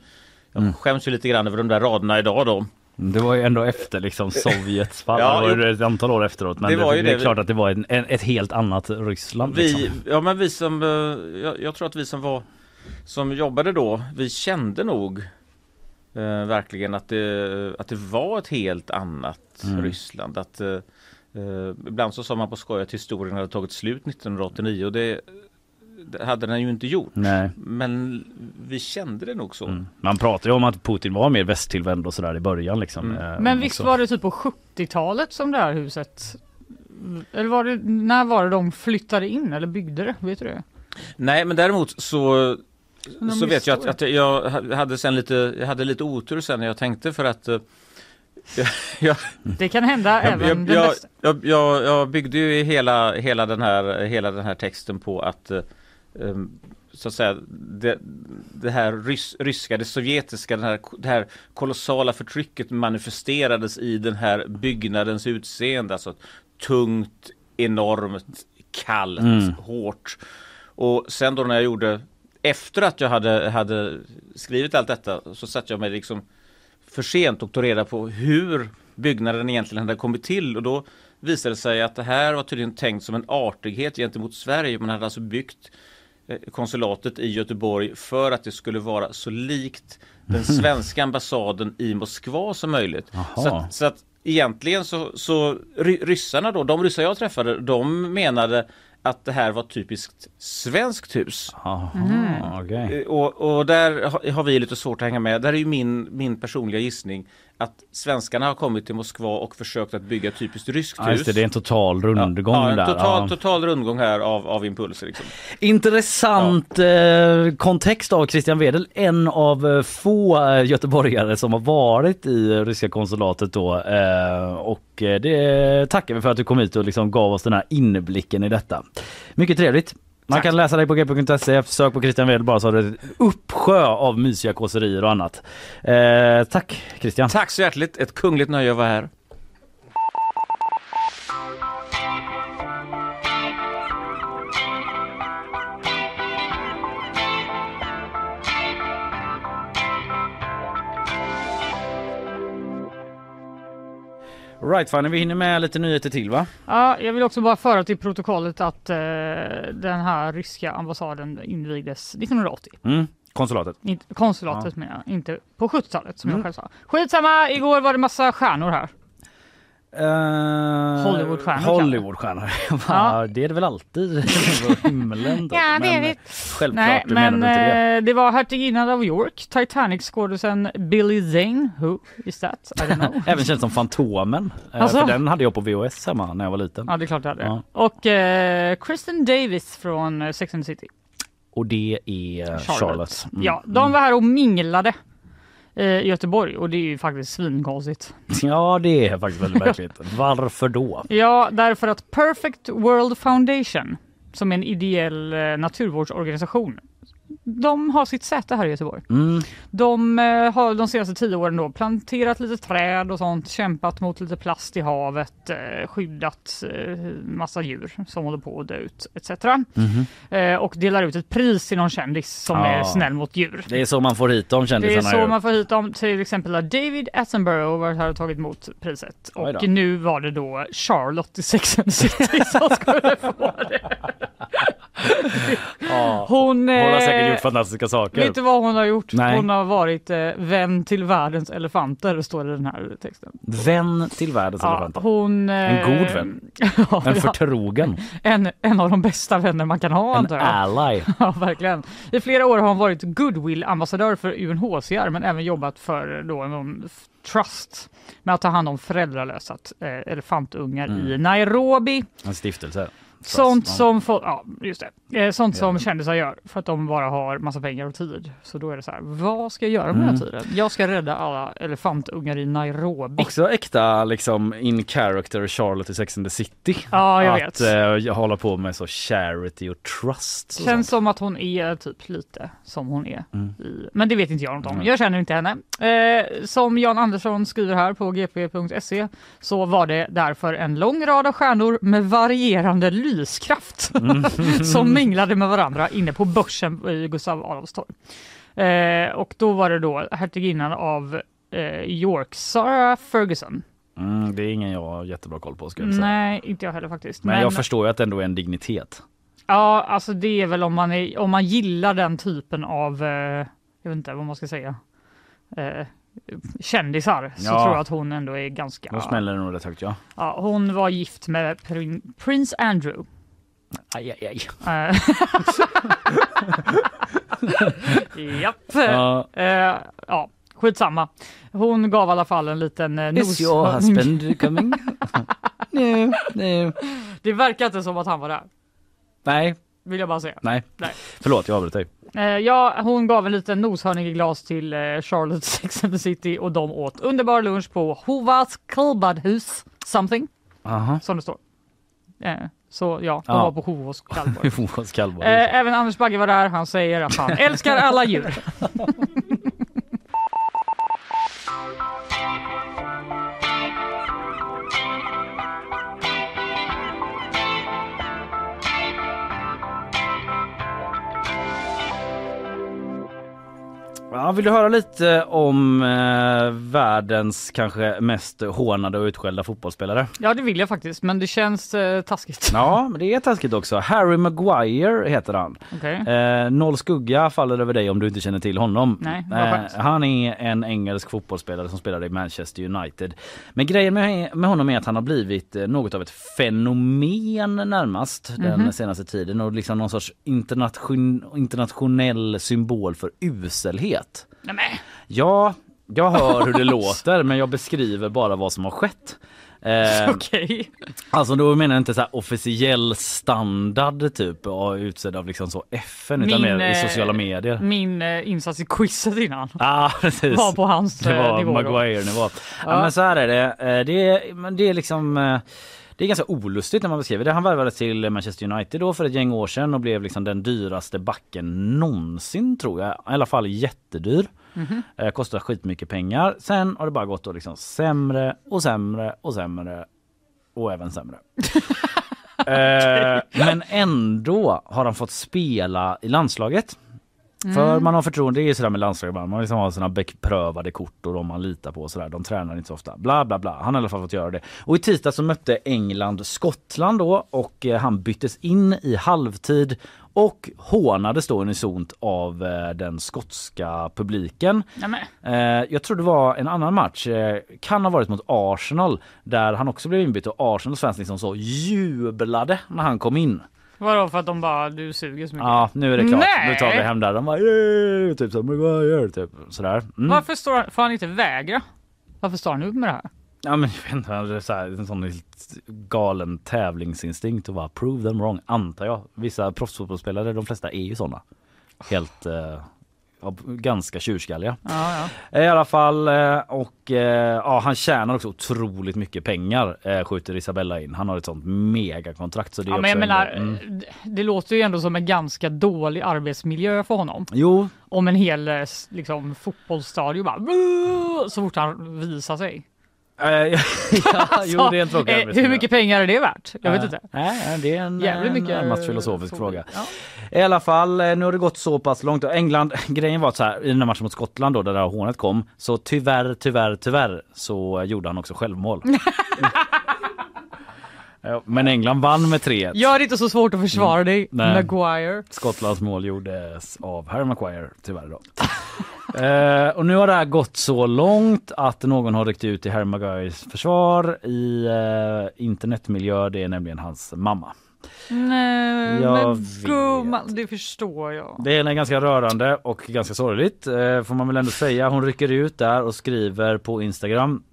jag Mm. skäms ju lite grann över de där raderna idag då. Det var ju ändå efter liksom Sovjets fall, Ja, det var ju ett antal år efteråt. Men Det det, var det, ju är det. klart att det var en, en, ett helt annat Ryssland. Vi, liksom. ja men vi som, eh, jag, jag tror att vi som var Som jobbade då, vi kände nog eh, Verkligen att det, att det var ett helt annat Mm. Ryssland. Att, eh, eh, ibland så sa man på skoj att historien hade tagit slut 1989 och det, det hade den ju inte gjort. Nej. Men vi kände det nog så. Man pratar ju om att Putin var mer västtillvänd och sådär i början liksom. Mm. eh, Men visst också. var det typ på 70-talet som det här huset eller var det, när var det de flyttade in eller byggde det? Vet du det? Nej men däremot så Men så de vet jag att, att jag hade sen lite, jag hade lite otur sen när jag tänkte för att eh, jag, jag, Det kan hända jag, även jag, jag, jag, byggde ju hela, hela, den här, hela den här texten på att eh, så att säga det, det här rys, ryska, det sovjetiska, den här, det här kolossala förtrycket manifesterades i den här byggnadens utseende. Alltså tungt, enormt, kallt, Mm. hårt. Och sen då när jag gjorde efter att jag hade, hade skrivit allt detta så satt jag mig liksom för sent och tog reda på hur byggnaden egentligen hade kommit till och då visade det sig att det här var tydligen tänkt som en artighet gentemot Sverige. Man hade alltså byggt konsulatet i Göteborg för att det skulle vara så likt den svenska ambassaden i Moskva som möjligt. Så att, så att egentligen så, så ry- ryssarna då, de ryssar jag träffade, de menade att det här var typiskt svenskt hus. Jaha, okej. Eh, Och, och där ha- har vi lite svårt att hänga med. Där är ju min, min personliga gissning att svenskarna har kommit till Moskva och försökt att bygga typiskt ryskt Ja, hus. det, det är en total rundgång ja, en där. total, Ja. total rundgång här av, av impulser. Liksom. Intressant eh, kontext av Christian Wedel, en av eh, få eh, göteborgare som har varit i ryska konsulatet då. Och det tackar vi för att du kom hit och liksom gav oss den här inblicken i detta. Mycket trevligt. Man kan läsa dig på g.se, sök på Christian Wedel bara så har du en uppsjö av mysiga kåserier och annat. Eh, tack Christian. Tack så hjärtligt, ett kungligt nöje att vara här. Right Fanny, vi hinner med lite nyheter till va? Ja, jag vill också bara föra till protokollet att eh, den här ryska ambassaden invigdes 1980. Mm, konsulatet. Inte, konsulatet menar jag, inte på 70-talet som Mm. jag själv sa. Skitsamma, igår var det massa stjärnor här. Uh, Hollywoodstjärnor, Hollywoodstjärnor. Ja. Det är det väl alltid på himlen. Då. Ja, det är det. Självklart, Nej, du men inte det. eh, det var hertiginnan av York, Titanic-skådisen Billy Zane. Who is that? I don't know. Även känd som Fantomen. Eh, Alltså? För den hade jag på VHS hemma när jag var liten. ja, det är klart det hade. Ja. Och eh, Kristen Davis från eh, Sex and the City. Och det är Charlotte. Mm. Ja, de var här och minglade i Göteborg och det är ju faktiskt svinkonstigt. Ja, det är faktiskt väldigt märkligt. Varför då? Ja, därför att Perfect World Foundation som är en ideell eh, naturvårdsorganisation de har sitt säte här i Göteborg. Mm. De eh, har de senaste tio åren då planterat lite träd och sånt, kämpat mot lite plast i havet, eh, skyddat eh, massa djur som håller på att dö ut etc. Eh, och delar ut ett pris till någon kändis som Ja. är snäll mot djur. Det är så man får hit dem Det är kändisarna. så ju. man får hit dem. Till exempel har David Attenborough varit här och tagit emot priset. Och nu var det då Charlotte i Sex and City som skulle få det. Ja. Hon, Hon har eh, säkert gjort fantastiska saker. Vet du vad hon har gjort? Nej. Hon har varit eh, vän till världens elefanter, står det i den här texten. Vän till världens Ja, elefanter. hon, En eh, god vän. ja, En förtrogen. En, en av de bästa vänner man kan ha En ally. Ja, verkligen. I flera år har hon varit goodwill-ambassadör för UNHCR men även jobbat för då någon trust med att ta hand om föräldralösa eh, elefantungar Mm. i Nairobi. En stiftelse. Sånt som, får, ja, just det. Eh, sånt som kändisar gör för att de bara har massa pengar och tid. Så då är det så här, vad ska jag göra med den Mm. här tiden? Jag ska rädda alla elefantungar i Nairobi. Också äkta liksom in character Charlotte i Sex and the City. Ja, jag att vet. eh, hålla på med så charity och trust. och Känns sånt. som att hon är typ lite som hon är. Mm. I, men det vet inte jag något om. Mm. Jag känner inte henne. Eh, som Jan Andersson skriver här på gp.se så var det därför en lång rad av stjärnor med varierande lyskraft Mm. som minglade med varandra inne på börsen i Gustav Adolfs torg. Eh, och då var det då hertiginnan av eh, York, Sarah Ferguson. Mm, det är ingen jag har jättebra koll på ska jag säga. Nej, inte jag heller faktiskt. Men, jag förstår ju att det ändå är en dignitet. Ja, alltså det är väl om man, är, om man gillar den typen av, eh, jag vet inte vad man ska säga, eh, kändisar så Ja. tror jag att hon ändå är ganska... Då smäller nog rätt högt ja. Ja, hon var gift med prin, prins Andrew. Aj, aj, aj. Eh, Japp. Ja. Eh, ja, skitsamma. Hon gav i alla fall en liten eh, Is your husband coming? no, no. Det verkar inte som att han var där, Nej, vill jag bara säga. nej. Nej. Förlåt, jag avbröt dig. Eh, ja, hon gav en liten noshörning i glas till eh, Charlotte Sex and the City och de åt underbar lunch på Hovars kallbadhus something Aha. som det står. Eh, så ja, de Ja. var på Hovås kallbad. Eh, även Anders Bagge var där. Han säger att han älskar alla djur. Ja, vill du höra lite om eh, världens kanske mest hånade och utskällda fotbollsspelare? Ja, det vill jag faktiskt, men det känns eh, taskigt. Ja, men det är taskigt också. Harry Maguire heter han. Okej. Eh, noll skugga faller över dig om du inte känner till honom. Nej, eh, han är en engelsk fotbollsspelare som spelar i Manchester United. Men grejen med, med honom är att han har blivit eh, något av ett fenomen närmast den Mhm. senaste tiden och liksom någon sorts internation, internationell symbol för uselhet. Nej, men. Ja, jag hör hur det låter men jag beskriver bara vad som har skett. Eh, Okej. Alltså då menar jag inte så officiell standard typ utsedd av liksom så FN utan Min, mer i eh, sociala medier. Min eh, insats i quizet innan Ja precis. var på hans det eh, var nivå. då. Maguire-nivå. Ja. Ja. men så här är det. Eh, Det är, det är liksom eh, det är ganska olustigt när man beskriver det. Han värvades till Manchester United då för ett gäng år sedan och blev liksom den dyraste backen någonsin tror jag. I alla fall jättedyr. Mhm. Eh, kostar skitmycket pengar. Sen har det bara gått då liksom sämre och sämre och sämre och även sämre. eh, men ändå har han fått spela i landslaget. För Mm. man har förtroende, det är sådär med landslaget, man liksom har sina beprövade kort och de man litar på och sådär. De tränar inte så ofta. Bla bla bla. Han har i alla fall fått göra det. Och i tisdag så mötte England Skottland då och eh, han byttes in i halvtid och hånades då unisont av eh, den skotska publiken. Eh, jag tror det var en annan match, eh, kan ha varit mot Arsenal, där han också blev inbytt och Arsenals fans liksom så jublade när han kom in. Vadå för att de bara du suger så mycket? Ja, nu är det klart. Nej! Nu tar vi hem där. De bara "Yay!" typ så Maguire typ sådär. Mm. Varför står han, får han inte vägra? Varför står han upp med det här? Ja men jag vet inte, det är så här, en sån helt galen tävlingsinstinkt och bara prove them wrong antar jag. Vissa proffsfotbollsspelare, de flesta är ju såna. Helt, eh, ganska tjurskalliga. Ja, ja. I alla fall eh, och eh, ja, han tjänar också otroligt mycket pengar eh, skjuter Isabella in. Han har ett sånt megakontrakt så det Ja, men jag menar, en- mm. det- låter ju ändå som en ganska dålig arbetsmiljö för honom. Jo, Om en hel eh, liksom, fotbollsstadion bara så fort han visar sig. Eh, ja, jo det är en tråkig Eh, Hur mycket pengar är det värt? Jag vet Eh, inte. Nej, det är en, Jävligt en mycket, närmast filosofisk så- fråga. ja. I alla fall, nu har det gått så pass långt. England, grejen var att så här, i den här matchen mot Skottland då, där det här hånet kom, så tyvärr, tyvärr, tyvärr så gjorde han också självmål. Ja, Men England vann med 3-1. Gör det inte så svårt att försvara dig, Mm. Nej. Maguire. Skottlands mål gjordes av Harry Maguire tyvärr då. Eh, och nu har det här gått så långt att någon har ryckt ut i Harry Maguires försvar i eh, internetmiljö. Det är nämligen hans mamma. Nej, Jag men vet. gumman, det förstår jag. Det är ganska rörande och ganska sorgligt eh, får man väl ändå säga. Hon rycker ut där och skriver på Instagram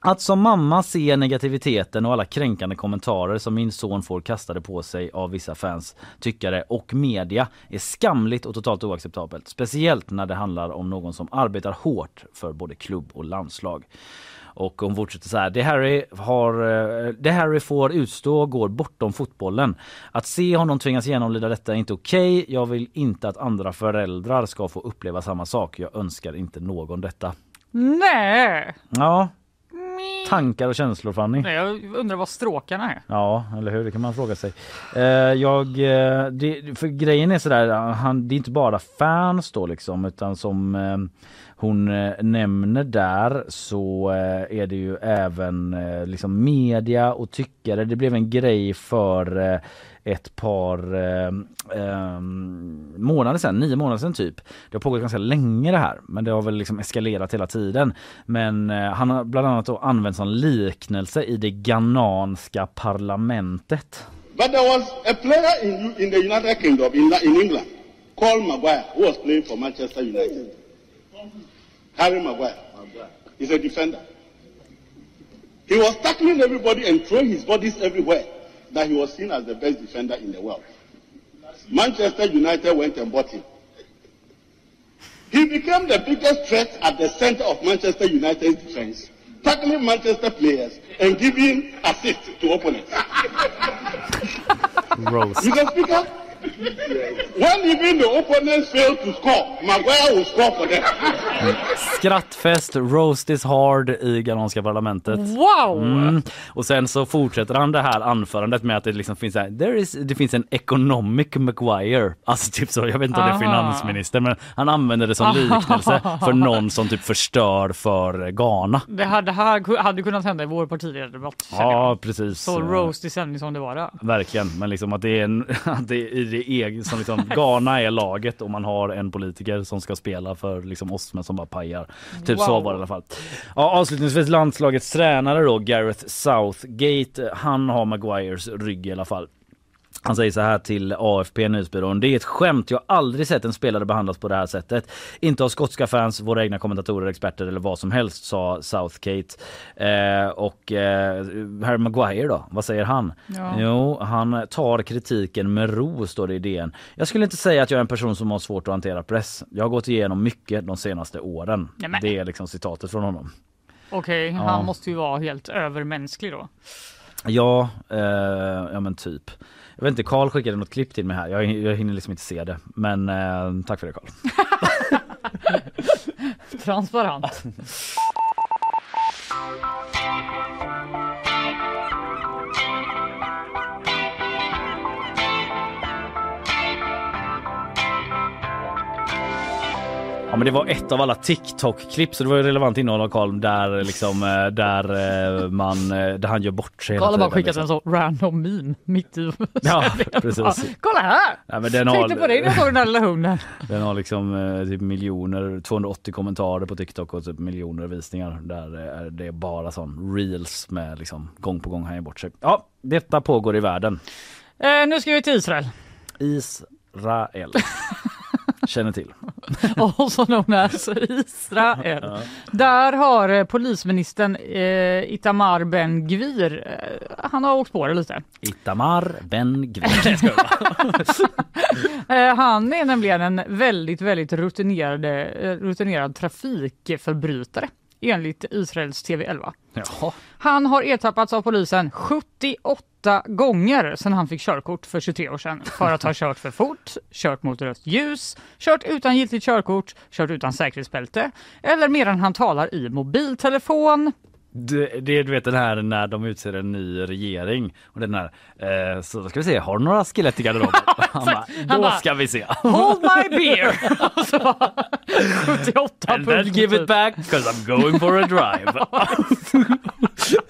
att som mamma se negativiteten och alla kränkande kommentarer som min son får kastade på sig av vissa fans, tyckare och media är skamligt och totalt oacceptabelt. Speciellt när det handlar om någon som arbetar hårt för både klubb och landslag. Och hon fortsätter så här. Det Harry, har, eh, det Harry får utstå går bortom fotbollen. Att se honom tvingas genomlida detta är inte okej. Jag vill inte att andra föräldrar ska få uppleva samma sak. Jag önskar inte någon detta. Nej! Ja, tankar och känslor Fanny. Nej, jag undrar vad stråkarna är. Ja, eller hur? Det kan man fråga sig. Eh, jag, eh, det, för grejen är sådär, han, det är inte bara fans då liksom utan som eh, hon eh, nämner där så eh, är det ju även liksom media och tyckare. Det blev en grej för ett par eh, eh, månader sedan, nio månader sedan typ. Det har pågått ganska länge det här men det har väl liksom eskalerat hela tiden. Men eh, han har bland annat då använt som liknelse i det ghananska parlamentet. But there was a player in, in the United Kingdom, in, in England, called Maguire, who was playing for Manchester United. Harry Maguire. He's a defender. He was tackling everybody and throwing his bodies everywhere that he was seen as the best defender in the world. Manchester United went and bought him. He became the biggest threat at the center of Manchester United's defense, tackling Manchester players and giving assists to opponents. Rose. Mr. Speaker, when even the opponents fail to score, Maguire will score for them. Skrattfest, roast is hard i ghananska parlamentet. Wow! Mm. Och sen så fortsätter han det här anförandet med att det liksom finns, här, There is, det finns en economic Maguire. Alltså typ så, jag vet inte om det är finansminister men han använder det som liknelse för någon som typ förstör för Ghana. Det här, det här hade kunnat hända i vår partiledardebatt. Ja precis. Så roast i sändning som det var. Verkligen, men liksom att det är, en, att det är i det egen, som liksom Ghana är laget och man har en politiker som ska spela för liksom oss men som bara pajar. Typ så Wow. var det i alla fall. Ja, avslutningsvis landslagets tränare då, Gareth Southgate, han har Maguires rygg i alla fall. Han säger så här till AFP Nyhetsbyrån. Det är ett skämt. Jag har aldrig sett en spelare behandlas på det här sättet. Inte av skotska fans, våra egna kommentatorer, experter eller vad som helst, sa Southgate. Eh, och eh, Harry Maguire då? Vad säger han? Ja. Jo, han tar kritiken med ro, står det i DN. Jag skulle inte säga att jag är en person som har svårt att hantera press. Jag har gått igenom mycket de senaste åren. Nej, men- Det är liksom citatet från honom. Okej, Ja. han måste ju vara helt övermänsklig då. Ja, eh, ja men typ. Jag vet inte, Karl skickade något klipp till mig här. Jag, jag hinner liksom inte se det. Men eh, tack för det Karl. Transparent. Ja men det var ett av alla TikTok-klipp så det var ju relevant innehåll av Karl där liksom eh, där eh, man eh, där han gör bort sig Karl har bara skickat liksom. en så random meme mitt i Ja, precis. Bara, Kolla här! Ja, men den Tänkte har, på dig när jag såg den där lilla hunden. den har liksom typ miljoner, 280 kommentarer på TikTok och typ miljoner visningar. Där eh, är det bara sån reels med liksom gång på gång han gör bort sig. Ja, detta pågår i världen. Eh, nu ska vi till Israel. Israel. Känner till. also known as Israel. Där har eh, polisministern eh, Itamar Ben Gvir, eh, han har åkt på det lite. Itamar Ben Gvir. Nej, jag skojar Eh, han är nämligen en väldigt, väldigt rutinerad, eh, rutinerad trafikförbrytare enligt Israels TV11. Jaha. Han har ertappats av polisen 78 gånger sedan han fick körkort för 23 år sedan för att ha kört för fort, kört mot rött ljus, kört utan giltigt körkort, kört utan säkerhetsbälte eller medan han talar i mobiltelefon. Det, det du vet den här när de utser en ny regering och den här eh, så då ska vi se, har du några skelett i garderoben? Han bara, då ska vi se. Hold my beer! Och så bara 78 And then give it back because I'm going for a drive.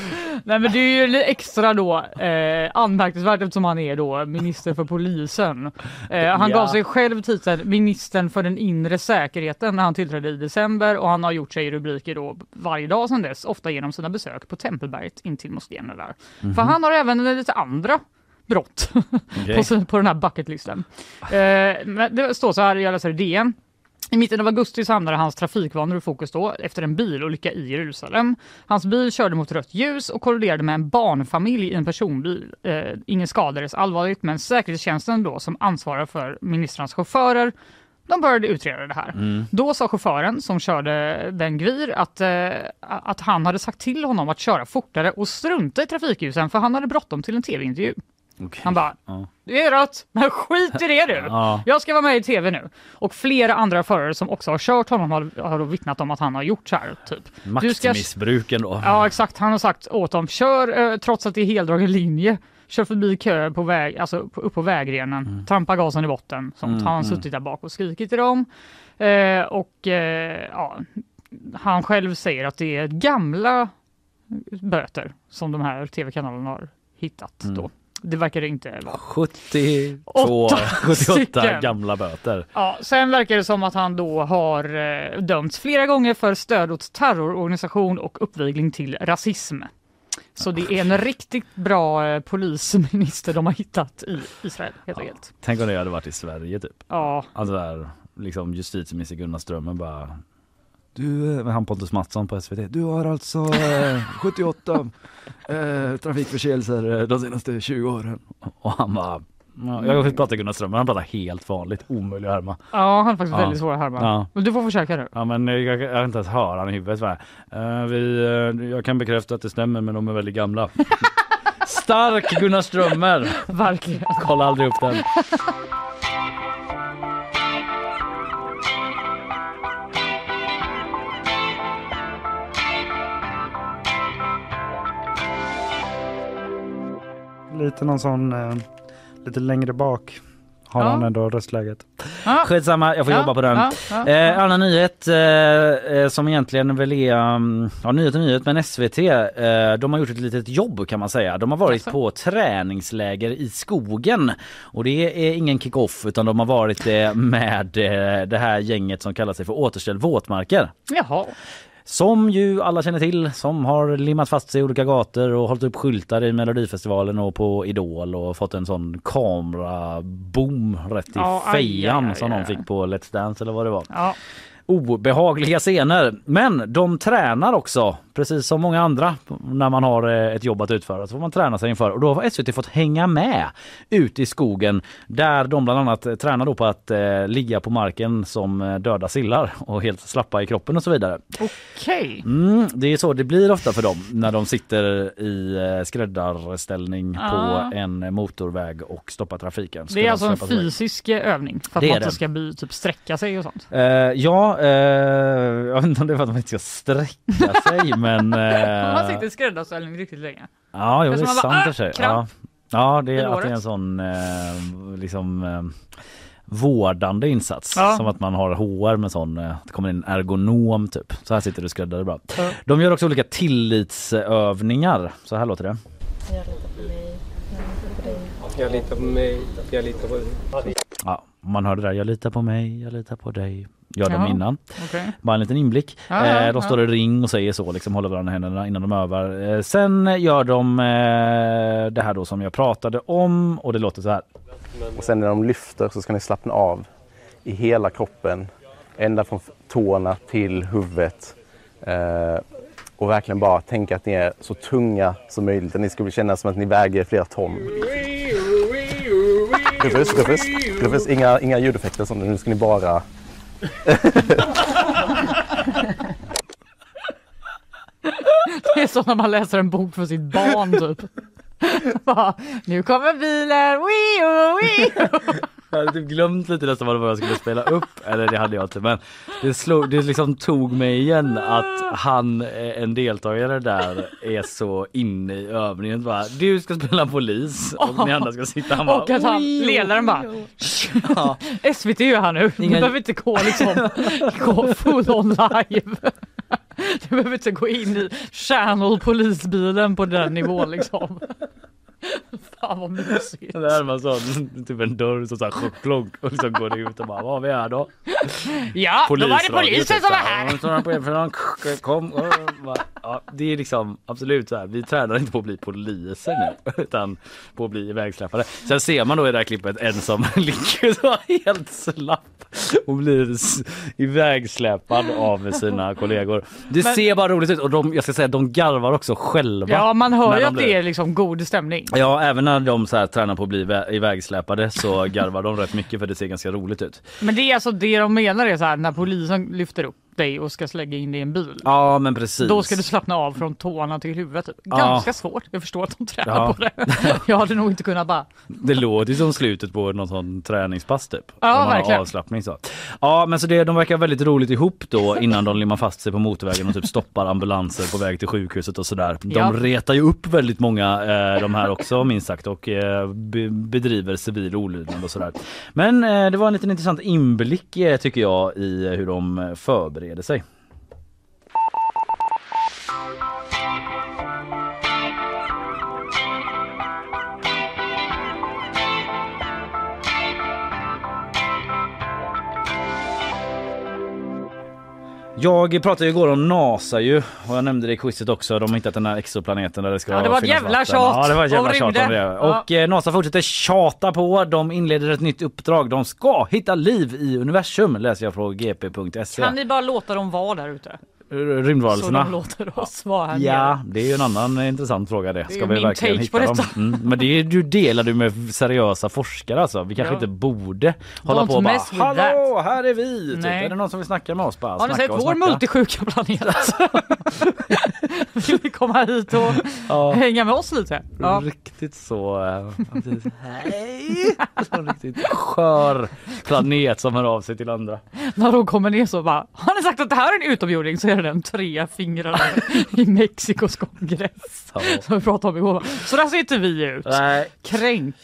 Nej men det är ju lite extra då eh, anmärkningsvärt eftersom han är då minister för polisen. Eh, han Ja. gav sig själv titeln ministern för den inre säkerheten när han tillträdde i december och han har gjort sig rubriker då varje dag sedan dess, ofta genom sina besök på Tempelberget intill moskén där. Mhm. För han har även lite andra brott Okej. på, på den här bucketlisten. Eh, men det står så här, jag läser DN. I mitten av augusti så hamnade hans trafikvanor i fokus då efter en bilolycka i Jerusalem. Hans bil körde mot rött ljus och kolliderade med en barnfamilj i en personbil. Eh, ingen skadades allvarligt men säkerhetstjänsten då som ansvarar för ministrarnas chaufförer de började utreda det här. Mm. Då sa chauffören som körde Ben Gvir att, eh, att han hade sagt till honom att köra fortare och strunta i trafikljusen för han hade bråttom till en tv-intervju. Han bara, Ja. det är rött, men skit i det du! Ja. Jag ska vara med i tv nu. Och flera andra förare som också har kört honom har, har vittnat om att han har gjort så här. Typ. Maximissbruken då. Ja exakt, han har sagt åt dem, kör eh, trots att det är heldragen linje. Kör förbi kö på väg, alltså upp på vägrenen, trampa gasen i botten. Sånt Mm, har han mm. suttit där bak och skrikit till dem. Eh, och eh, ja, han själv säger att det är gamla böter som de här tv-kanalerna har hittat Mm. då. Det verkar det inte vara. 72, Åtta 78 stycken. gamla böter. Ja, sen verkar det som att han då har eh, dömts flera gånger för stöd åt terrororganisation och uppvigling till rasism. Så det är en riktigt bra eh, polisminister de har hittat i Israel helt enkelt. Tänk om det hade varit i Sverige typ. Ja. Alltså där, liksom justitieminister Gunnar Strömmer bara du, eh, han Pontus Mattsson på SVT, du har alltså eh, 78 eh, trafikförseelser eh, de senaste 20 åren. Och han bara, ja, jag fick prata Gunnar Strömmer, han pratar helt vanligt, omöjlig att härma. Ja, han är faktiskt Ja. väldigt svår att härma. Ja. Men Du får försöka nu. Ja men jag, jag, kan inte ens höra han i huvudet. Eh, vi, jag kan bekräfta att det stämmer men de är väldigt gamla. Stark Gunnar Strömmer! Verkligen. Kolla aldrig upp den. Lite någon sån, eh, lite längre bak har Ja. han ändå röstläget. Ja. Skitsamma, jag får Ja, jobba på den. ja, ja, eh, annan nyhet eh, eh, som egentligen väl är, um, ja nyhet och nyhet men SVT, eh, de har gjort ett litet jobb kan man säga. De har varit på träningsläger i skogen och det är ingen kick-off utan de har varit det med eh, det här gänget som kallar sig för Återställ våtmarker. Jaha. Som ju alla känner till, som har limmat fast sig i olika gator och hållit upp skyltar i Melodifestivalen och på Idol och fått en sån kameraboom rätt i Ja, fejan aj, aj, som aj. de fick på Let's Dance eller vad det var. Ja. Obehagliga scener. Men de tränar också, precis som många andra när man har eh, ett jobb att utföra. Så får man träna sig inför och då har SVT fått hänga med ut i skogen där de bland annat eh, tränar då på att eh, ligga på marken som eh, döda sillar och helt slappa i kroppen och så vidare. Okej. Mm, det är så det blir ofta för dem när de sitter i eh, skräddarställning Ah. på en motorväg och stoppar trafiken. Ska Det är alltså en fysisk eh, övning för att Det man inte ska bli, typ sträcka sig och sånt. Eh, ja, eh, jag vet inte om det är för att de inte ska sträcka sig men... eh, Man sitter i skräddarställning riktigt länge. Ja, jo, det är sant bara, i och för sig. "Ah, kramp Ja. ja, det är att det är låret." en sån eh, liksom eh, vårdande insats. Ja. Som att man har HR med sån, eh, det kommer in en ergonom typ. Så här sitter du skräddare bra. Ja. De gör också olika tillitsövningar. Så här låter det. Jag litar på mig, jag litar på dig. Ja, man hörde där, jag litar på mig, jag litar på dig. Gör de Jaha, innan. okej. Bara en liten inblick. Ja, ja, eh, de står i ring och säger så, liksom håller varandra i händerna innan de övar. Eh, sen gör de eh, det här då som jag pratade om och det låter så här. Och sen när de lyfter så ska ni slappna av i hela kroppen. Ända från tårna till huvudet. Eh, och verkligen bara tänka att ni är så tunga som möjligt. Att ni ska känna som att ni väger flera ton. Rufus, Rufus, Rufus inga, inga ljudeffekter sånt. Nu ska ni bara... Det är som när man läser en bok för sitt barn typ. Bara, nu kommer bilen, wii wii jag hade typ glömt lite nästan vad det var jag skulle spela upp, eller det hade jag inte men det, slog, det liksom tog mig igen att han, eh, en deltagare där, är så inne i övningen. Bara, du ska spela polis och ni andra ska sitta han bara, Och att han, "Wii, ledaren bara Ja. SVT är ju här nu, du Inga- behöver inte gå liksom gå full on live. Du behöver inte gå in i channel polisbilen på den nivån liksom. Fan vad mysigt. Det är man så, typ en dörr som såhär klonk och så går det ut och bara vad vi här då? Ja, då var det polisen typ som var här. Ja, så han på F4, Kom, ja, det är liksom absolut så här. Vi tränar inte på att bli poliser nu utan på att bli ivägsläppare. Sen ser man då i det här klippet en som ligger så helt slapp och blir ivägsläpad av sina kollegor. Det Men- ser bara roligt ut och de, jag ska säga de garvar också själva. Ja man hör ju att det är liksom god stämning. Ja, även när de så här tränar på att bli vä- ivägsläpade så garvar de rätt mycket för det ser ganska roligt ut. Men det är alltså det de menar är så här när polisen lyfter upp dig och ska lägga in dig i en bil. Ja, men precis. Då ska du slappna av från tårna till huvudet. typ. Ja. Ganska svårt. Jag förstår att de tränar Ja. på det. Jag hade nog inte kunnat bara Det låter som slutet på någon sån träningspass typ. Ja, verkligen. Avslappning så. Ja, men så det, de verkar väldigt roligt ihop då innan de limmar fast sig på motorvägen och typ stoppar ambulanser på väg till sjukhuset och sådär. De Ja. retar ju upp väldigt många eh, de här också minst sagt och eh, be, bedriver civil olydnad och sådär. Men eh, det var en liten intressant inblick eh, tycker jag i hur de eh, förbereder sig. Jag pratade ju igår om NASA ju och jag nämnde det i quizet också. De har hittat den här exoplaneten där det ska Ja, det var ett jävla tjat Ja, det var ett jävla tjat om det. Ja. Och eh, NASA fortsätter tjata på. De inleder ett nytt uppdrag. De ska hitta liv i universum läser jag från gp.se. Kan ni bara låta dem vara där ute? Så Rymdvarelserna. de låter oss vara här Ja, det är ju en annan intressant fråga det. Det är Ska vi verkligen hitta dem? Mm, men det är, du delar du med seriösa forskare alltså. Vi kanske Ja. inte borde hålla Don't på och bara Hallå, that." här är vi! Typ. Är det någon som vill snacka med oss? Bara, Har ni sett vår multisjuka planet? Vill ni komma hit och Ja. hänga med oss lite? Ja. Riktigt så... Hej! Så riktigt skör planet som hör av sig till andra. När de kommer ner så bara, har ni sagt att det här är en utomjording så är det den tre fingrarna i Mexikos kongress. Ja. Som vi pratade om igår. Så där ser inte vi ut. Nej. Kränk.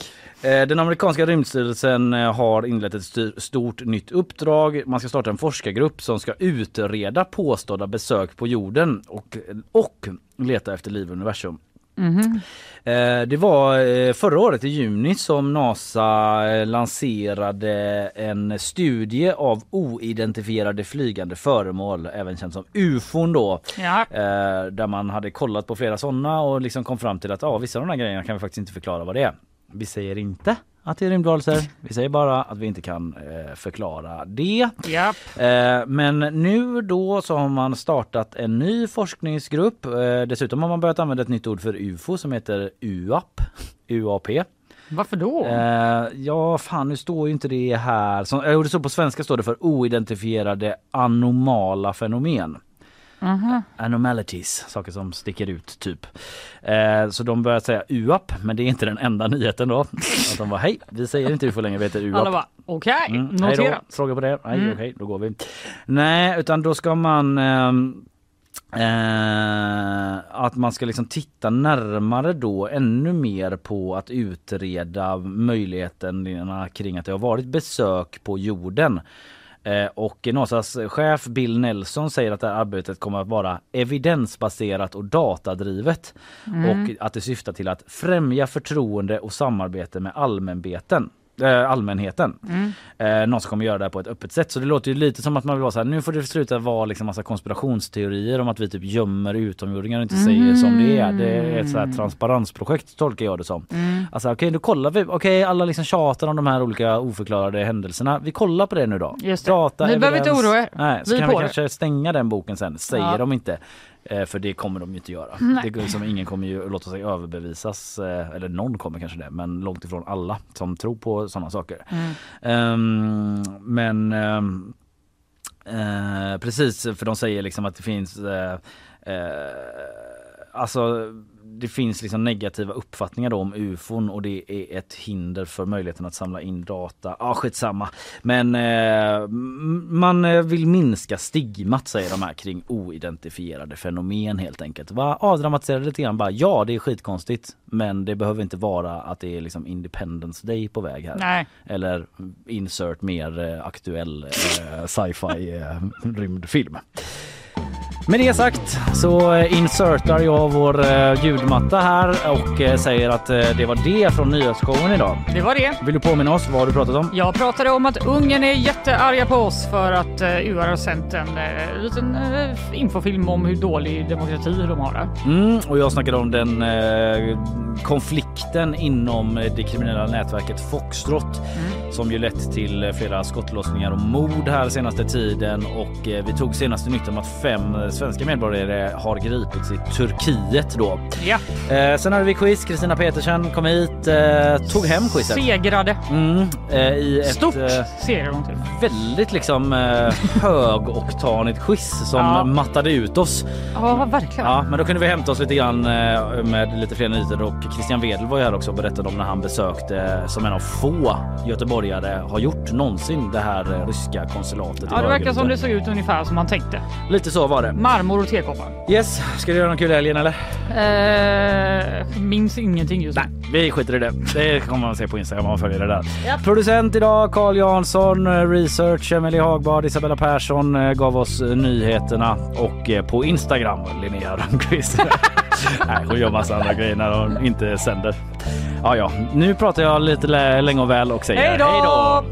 Eh, Den amerikanska rymdstyrelsen eh, har inlett ett stort nytt uppdrag. Man ska starta en forskargrupp som ska utreda påstådda besök på jorden och, och leta efter liv i universum. Mhm. Eh, Det var förra året i juni som NASA lanserade en studie av oidentifierade flygande föremål, även känt som ufon då. Ja. Där man hade kollat på flera sådana och liksom kom fram till att ah, vissa av de här grejerna kan vi faktiskt inte förklara vad det är. Vi säger inte att det är rymdvarelser. Vi säger bara att vi inte kan eh, förklara det. Japp. Eh, men nu då så har man startat en ny forskningsgrupp. Eh, dessutom har man börjat använda ett nytt ord för UFO som heter UAP. UAP. Varför då? Eh, ja, fan nu står ju inte det här. Som, det står på svenska står det för oidentifierade anomala fenomen. Mhm. Anomalities, saker som sticker ut typ. Eh, så de börjar säga UAP, men det är inte den enda nyheten då. Att de var hej, vi säger inte UFO längre, vi heter UAP. Alla bara, okej, Mm, hej då. noterat. Fråga på det? Nej, Mm. okej, då går vi. Nej, utan då ska man ehm, eh, att man ska liksom titta närmare då ännu mer på att utreda möjligheterna kring att det har varit besök på jorden. Eh, Och NASAs chef Bill Nelson säger att det här arbetet kommer att vara evidensbaserat och datadrivet Mm. och att det syftar till att främja förtroende och samarbete med allmänheten. Eh, allmänheten. Mm. Eh, någon som kommer göra det här på ett öppet sätt. Så det låter ju lite som att man vill vara så här, nu får det sluta vara liksom massa konspirationsteorier om att vi typ gömmer utomjordingar och inte säger som det är. Det är ett så här transparensprojekt tolkar jag det som. Mm. Alltså okej, då kollar vi. Okej, alla liksom tjatar om de här olika oförklarade händelserna. Vi kollar på det nu då. Just det. Data, Ni behöver inte evidens. oroa er. Nej, så Vi kan vi det. kanske stänga den boken sen. Säger Ja. de inte. Eh, För det kommer de ju inte göra. Nej. Det liksom, ingen kommer ju låta sig överbevisas. eh, Eller någon kommer kanske det. Men långt ifrån alla som tror på sådana saker. Mm. Ehm, men ehm, eh, precis, för de säger liksom att det finns eh, eh, Alltså det finns liksom negativa uppfattningar om ufon och det är ett hinder för möjligheten att samla in data. Ja ah, skitsamma. Men eh, man eh, vill minska stigmat säger de här kring oidentifierade fenomen helt enkelt. Va? Avdramatisera lite grann bara ja det är skitkonstigt men det behöver inte vara att det är liksom Independence Day på väg här. Nej. Eller insert mer eh, aktuell eh, sci-fi eh, rymdfilm. Med det sagt så insertar jag vår eh, ljudmatta här och eh, säger att eh, det var det från nyhetsshowen idag. Det var det. Vill du påminna oss vad har du pratat om? Jag pratade om att Ungern är jättearga på oss för att UR har sänt en liten infofilm om hur dålig demokrati de har där. Mm, och jag snackade om den konflikten inom det kriminella nätverket Foxtrot som ju lett till flera skottlossningar och mord här senaste tiden och vi tog senaste nytt om att fem svenska medborgare har gripits i Turkiet då. Ja. Eh, sen hade vi quiz. Kristina Petersen kom hit, eh, tog hem quizet. Segrade. Mm, eh, i ett, Stort eh, de till. väldigt liksom eh, högoktanigt quiz som Ja. mattade ut oss. Ja, verkligen. Ja, men då kunde vi hämta oss lite grann eh, med lite fler nyheter och Christian Wedel var ju här också och berättade om när han besökte som en av få göteborgare har gjort någonsin det här ryska konsulatet. Ja, det verkar som det såg ut ungefär som man tänkte. Lite så var det. Marmor och tekoppar. Yes, ska du göra någon kul i helgen eller? Eh, minns ingenting just nu. Vi skiter i det. Det kommer man se på Instagram om man följer det där. Japp. Producent idag Carl Jansson, eh, research Emelie Hagbard, Isabella Persson eh, gav oss eh, nyheterna och på Instagram Linnea Rönnqvist. Nej, hon gör massa andra grejer när hon inte sänder. Ja, ja, nu pratar jag lite lä- länge och väl och säger hej då!